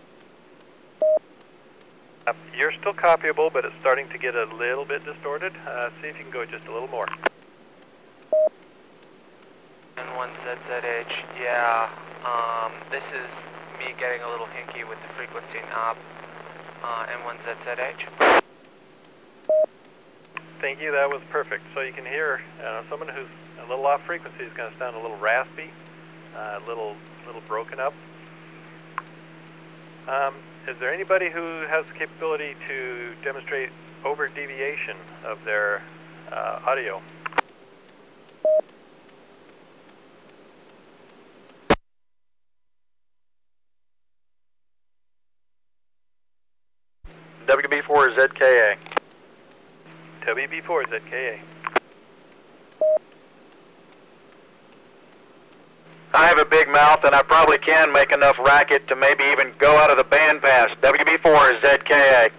Uh, you're still copyable, but it's starting to get a little bit distorted. Uh, see if you can go just a little more. N1ZZH, yeah. Um, this is me getting a little hinky with the frequency knob. Uh, N1ZZH. Thank you, that was perfect. So you can hear uh, someone who's a little off frequency is going to sound a little raspy, uh, a little, little broken up. Um, is there anybody who has the capability to demonstrate over deviation of their uh, audio? WB4 ZKA. WB4 ZKA. I have a big mouth and I probably can make enough racket to maybe even go out of the bandpass. WB4 ZKA.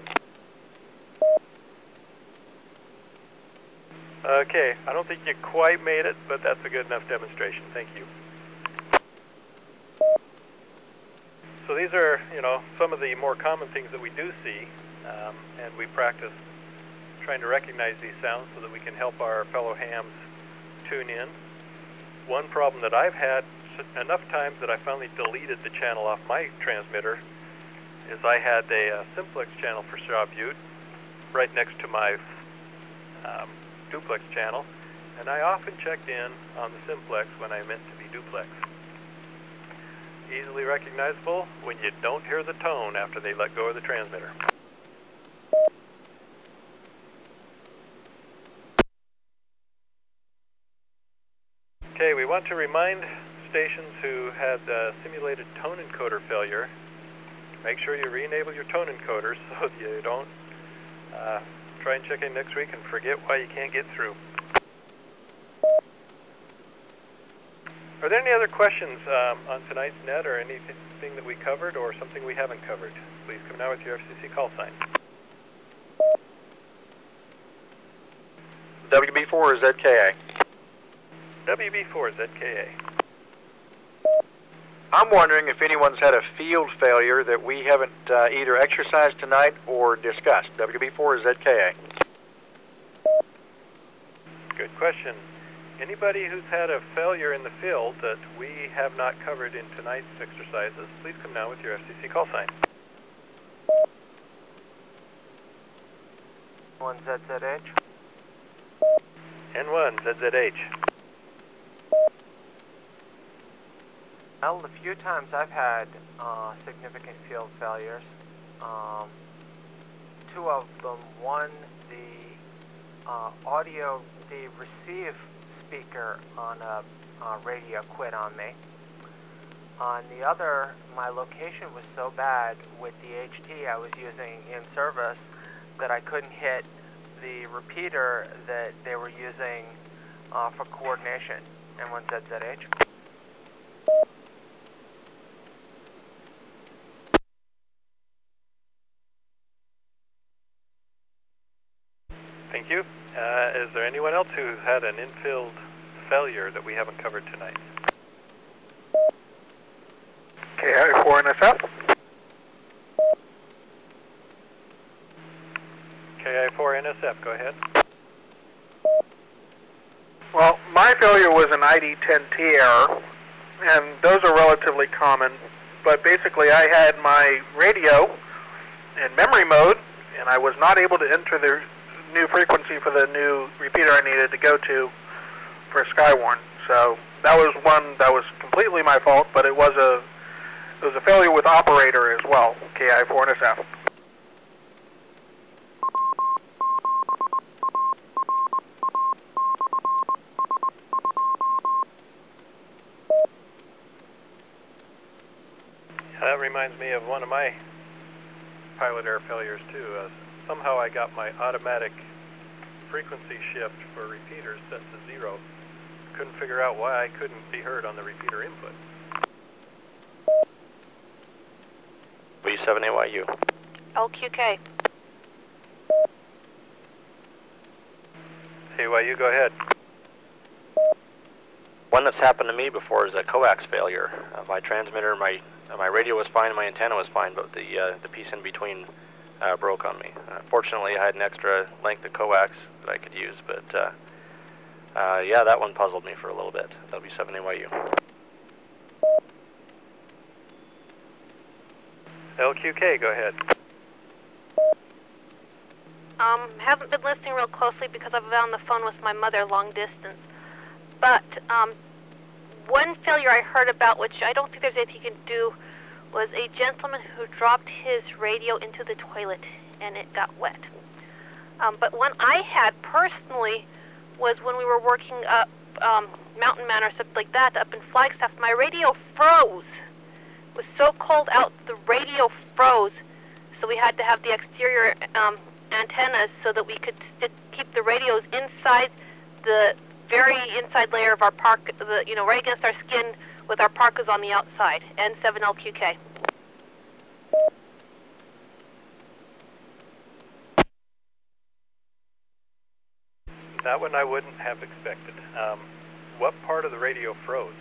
Okay, I don't think you quite made it, but that's a good enough demonstration. Thank you. So these are, you know, some of the more common things that we do see, um, and we practice trying to recognize these sounds so that we can help our fellow hams tune in. One problem that I've had enough times that I finally deleted the channel off my transmitter is I had a, uh simplex channel for Shaw Butte right next to my um, duplex channel, and I often checked in on the simplex when I meant to be duplex. Easily recognizable when you don't hear the tone after they let go of the transmitter. Okay, we want to remind stations who had uh, simulated tone encoder failure, make sure you re-enable your tone encoders so that you don't uh, try and check in next week and forget why you can't get through. Are there any other questions um, on tonight's net or anything that we covered or something we haven't covered? Please come now with your FCC call sign. WB4 ZKA. WB4 ZKA. I'm wondering if anyone's had a field failure that we haven't uh, either exercised tonight or discussed. WB4 ZKA. Good question. Anybody who's had a failure in the field that we have not covered in tonight's exercises, please come now with your FCC call sign. One ZZH. N1 ZZH. Well, the few times I've had uh, significant field failures, um, two of them, one, the uh, audio, the receive speaker on a uh, radio quit on me. On the other, my location was so bad with the HT I was using in service that I couldn't hit the repeater that they were using uh, for coordination. N1ZZH. Thank you. Uh, is there anyone else who had an infield failure that we haven't covered tonight? KI4NSF. KI4NSF, go ahead. Well, my failure was an ID10T error, and those are relatively common. But basically, I had my radio in memory mode, and I was not able to enter the new frequency for the new repeater I needed to go to for Skywarn. So that was one that was completely my fault, but it was a it was a failure with operator as well, KI4NSF. That reminds me of one of my pilot air failures too. Uh, somehow I got my automatic frequency shift for repeaters set to zero. Couldn't figure out why I couldn't be heard on the repeater input. W7AYU. LQK. AYU, go ahead. One that's happened to me before is a coax failure. Uh, my transmitter, my uh, my radio was fine, my antenna was fine, but the uh, the piece in between uh, broke on me. Uh, fortunately, I had an extra length of coax that I could use, but uh, uh, yeah, that one puzzled me for a little bit. W7AYU. LQK, go ahead. Um, haven't been listening real closely because I've been on the phone with my mother long distance. But um, one failure I heard about, which I don't think there's anything you can do, was a gentleman who dropped his radio into the toilet and it got wet. Um, but one I had personally was when we were working up um, Mountain Man or something like that up in Flagstaff. My radio froze. It was so cold out, the radio froze. So we had to have the exterior um, antennas so that we could st- keep the radios inside the very inside layer of our park, the you know right against our skin with our parkas on the outside. N7LQK. That one I wouldn't have expected. Um, what part of the radio froze?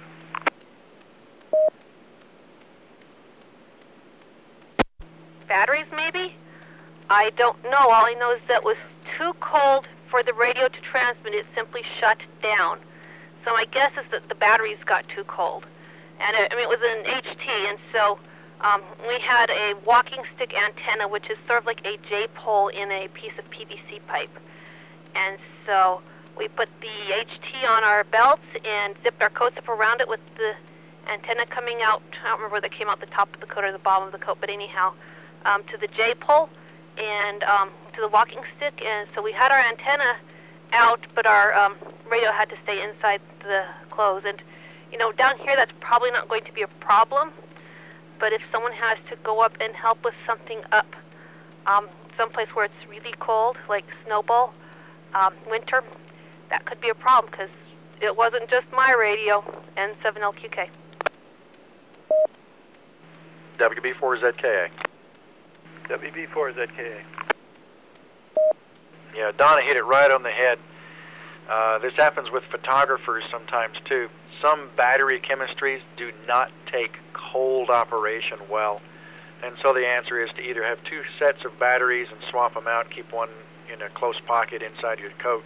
Batteries, maybe? I don't know. All I know is that it was too cold for the radio to transmit. It simply shut down. So my guess is that the batteries got too cold. And it, I mean, it was an HT, and so um, we had a walking stick antenna, which is sort of like a J pole in a piece of PVC pipe. And so we put the HT on our belts and zipped our coats up around it with the antenna coming out. I don't remember whether it came out the top of the coat or the bottom of the coat, but anyhow, um, to the J pole and um, to the walking stick. And so we had our antenna out, but our um, radio had to stay inside the clothes. And you know, down here that's probably not going to be a problem. But if someone has to go up and help with something up, um, someplace where it's really cold, like Snowbowl, um, winter, that could be a problem because it wasn't just my radio. N7LQK. WB4ZKA. WB4ZKA. Yeah, Donna hit it right on the head. Uh, this happens with photographers sometimes too. Some battery chemistries do not take cold operation well. And so the answer is to either have two sets of batteries and swap them out, keep one in a close pocket inside your coat,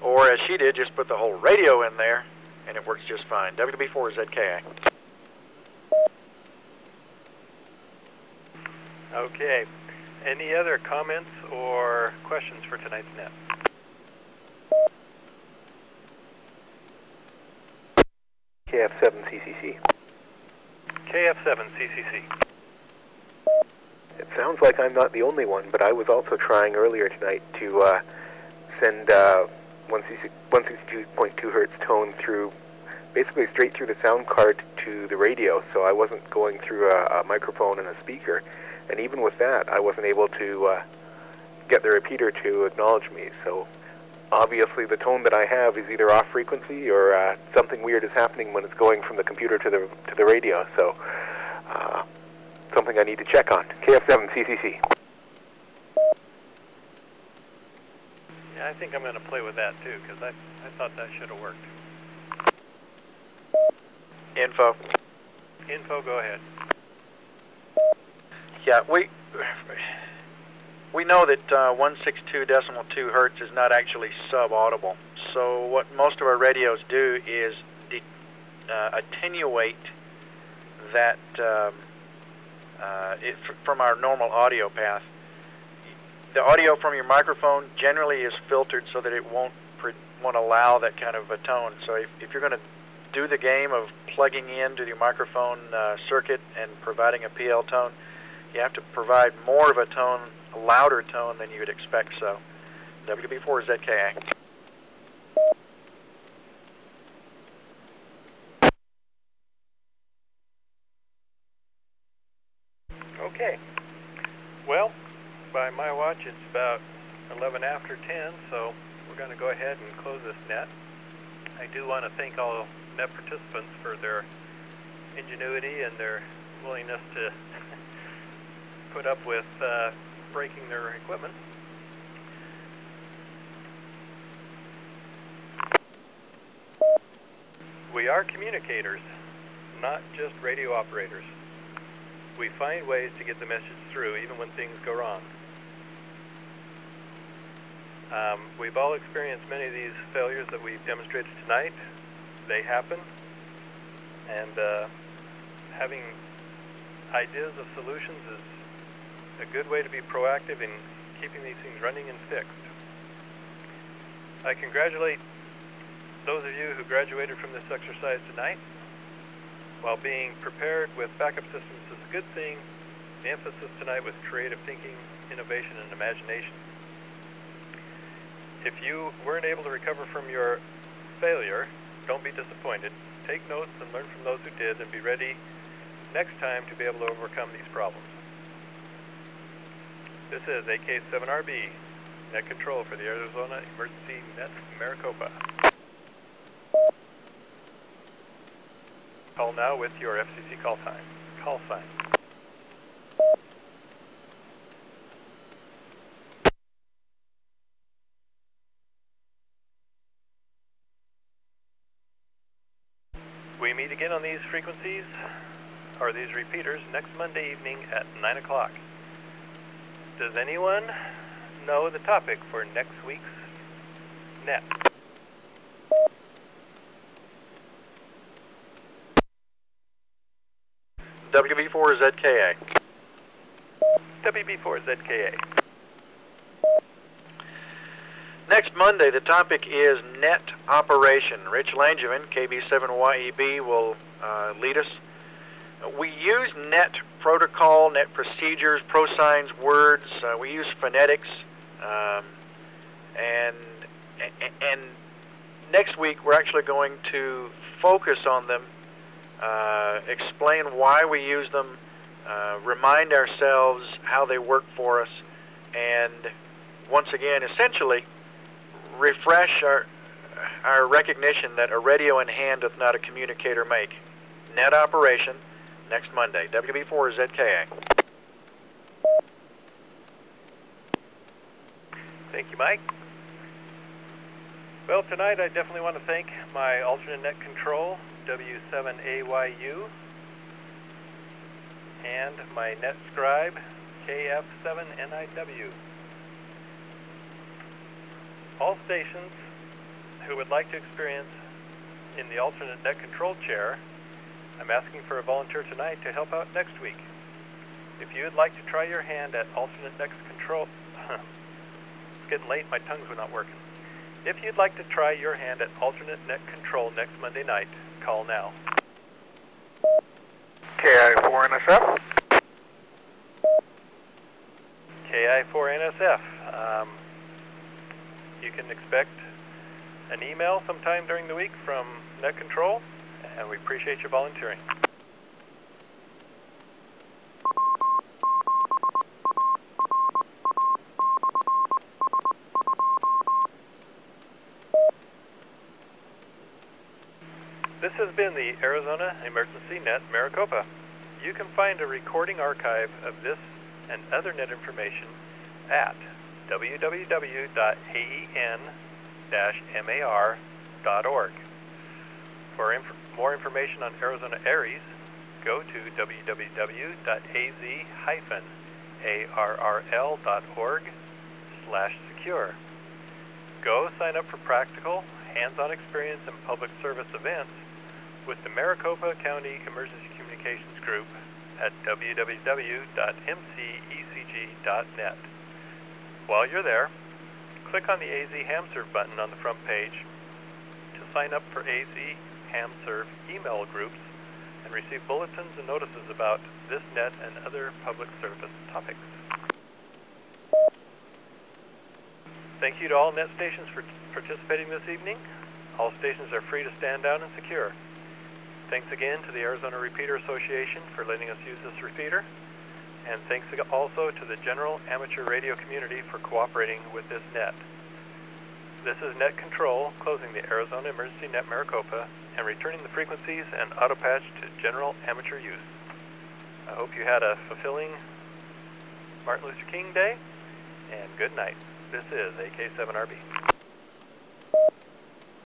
or as she did, just put the whole radio in there, and it works just fine. WB4ZKA. Okay. Any other comments or questions for tonight's net? KF7CCC. KF7CCC. It sounds like I'm not the only one, but I was also trying earlier tonight to uh, send uh, 162.2 hertz tone through, basically straight through the sound card to the radio, so I wasn't going through a, a microphone and a speaker. And even with that, I wasn't able to uh, get the repeater to acknowledge me. So obviously, the tone that I have is either off frequency or uh, something weird is happening when it's going from the computer to the to the radio. So uh, something I need to check on. KF7CCC. Yeah, I think I'm going to play with that too because I I thought that should have worked. Info. Info, go ahead. Yeah, we we know that uh, 162 decimal 2 hertz is not actually sub-audible. So what most of our radios do is uh, attenuate that um, uh, it, from our normal audio path. The audio from your microphone generally is filtered so that it won't won't allow that kind of a tone. So if, if you're going to do the game of plugging into your microphone uh, circuit and providing a PL tone, you have to provide more of a tone, a louder tone than you would expect. So, WB4ZKA. Okay. Well, by my watch, it's about 11 after 10, so we're going to go ahead and close this net. I do want to thank all net participants for their ingenuity and their willingness to put up with uh, breaking their equipment. We are communicators, not just radio operators. We find ways to get the message through even when things go wrong. Um, we've all experienced many of these failures that we've demonstrated tonight. They happen, and uh, having ideas of solutions is a good way to be proactive in keeping these things running and fixed. I congratulate those of you who graduated from this exercise tonight. While being prepared with backup systems is a good thing, the emphasis tonight was creative thinking, innovation, and imagination. If you weren't able to recover from your failure, don't be disappointed. Take notes and learn from those who did, and be ready next time to be able to overcome these problems. This is AK7RB, net control for the Arizona Emergency Net Maricopa. Call now with your FCC call time. Call sign. We meet again on these frequencies, or these repeaters, next Monday evening at 9 o'clock. Does anyone know the topic for next week's net? WB4ZKA. WB4ZKA. Next Monday, the topic is net operation. Rich Langevin, KB7YEB, will uh, lead us. We use net protocol, net procedures, prosigns, words. Uh, we use phonetics, um, and and next week we're actually going to focus on them, uh, explain why we use them, uh, remind ourselves how they work for us, and once again, essentially refresh our our recognition that a radio in hand doth not a communicator make. Net operation next Monday. WB4ZKA. Thank you, Mike. Well, tonight I definitely want to thank my alternate net control, W7AYU, and my net scribe, KF7NIW. All stations who would like to experience in the alternate net control chair, I'm asking for a volunteer tonight to help out next week. If you would like to try your hand at alternate net control, it's getting late, my tongue's were not working. If you'd like to try your hand at alternate net control next Monday night, call now. KI4NSF. KI4NSF. Um, you can expect an email sometime during the week from Net Control, and we appreciate your volunteering. This has been the Arizona Emergency Net Maricopa. You can find a recording archive of this and other net information at www.aen-mar.org. For inf- more information on Arizona ARES, go to www.az-arrl.org slash secure. Go sign up for practical, hands-on experience and public service events with the Maricopa County Emergency Communications Group at www.mcecg.net. While you're there, click on the AZ HamServe button on the front page to sign up for AZ HamServe email groups and receive bulletins and notices about this net and other public service topics. Thank you to all net stations for participating this evening. All stations are free to stand down and secure. Thanks again to the Arizona Repeater Association for letting us use this repeater. And thanks also to the general amateur radio community for cooperating with this net. This is Net Control closing the Arizona Emergency Net Maricopa and returning the frequencies and auto patch to general amateur use. I hope you had a fulfilling Martin Luther King Day, and good night. This is AK7RB.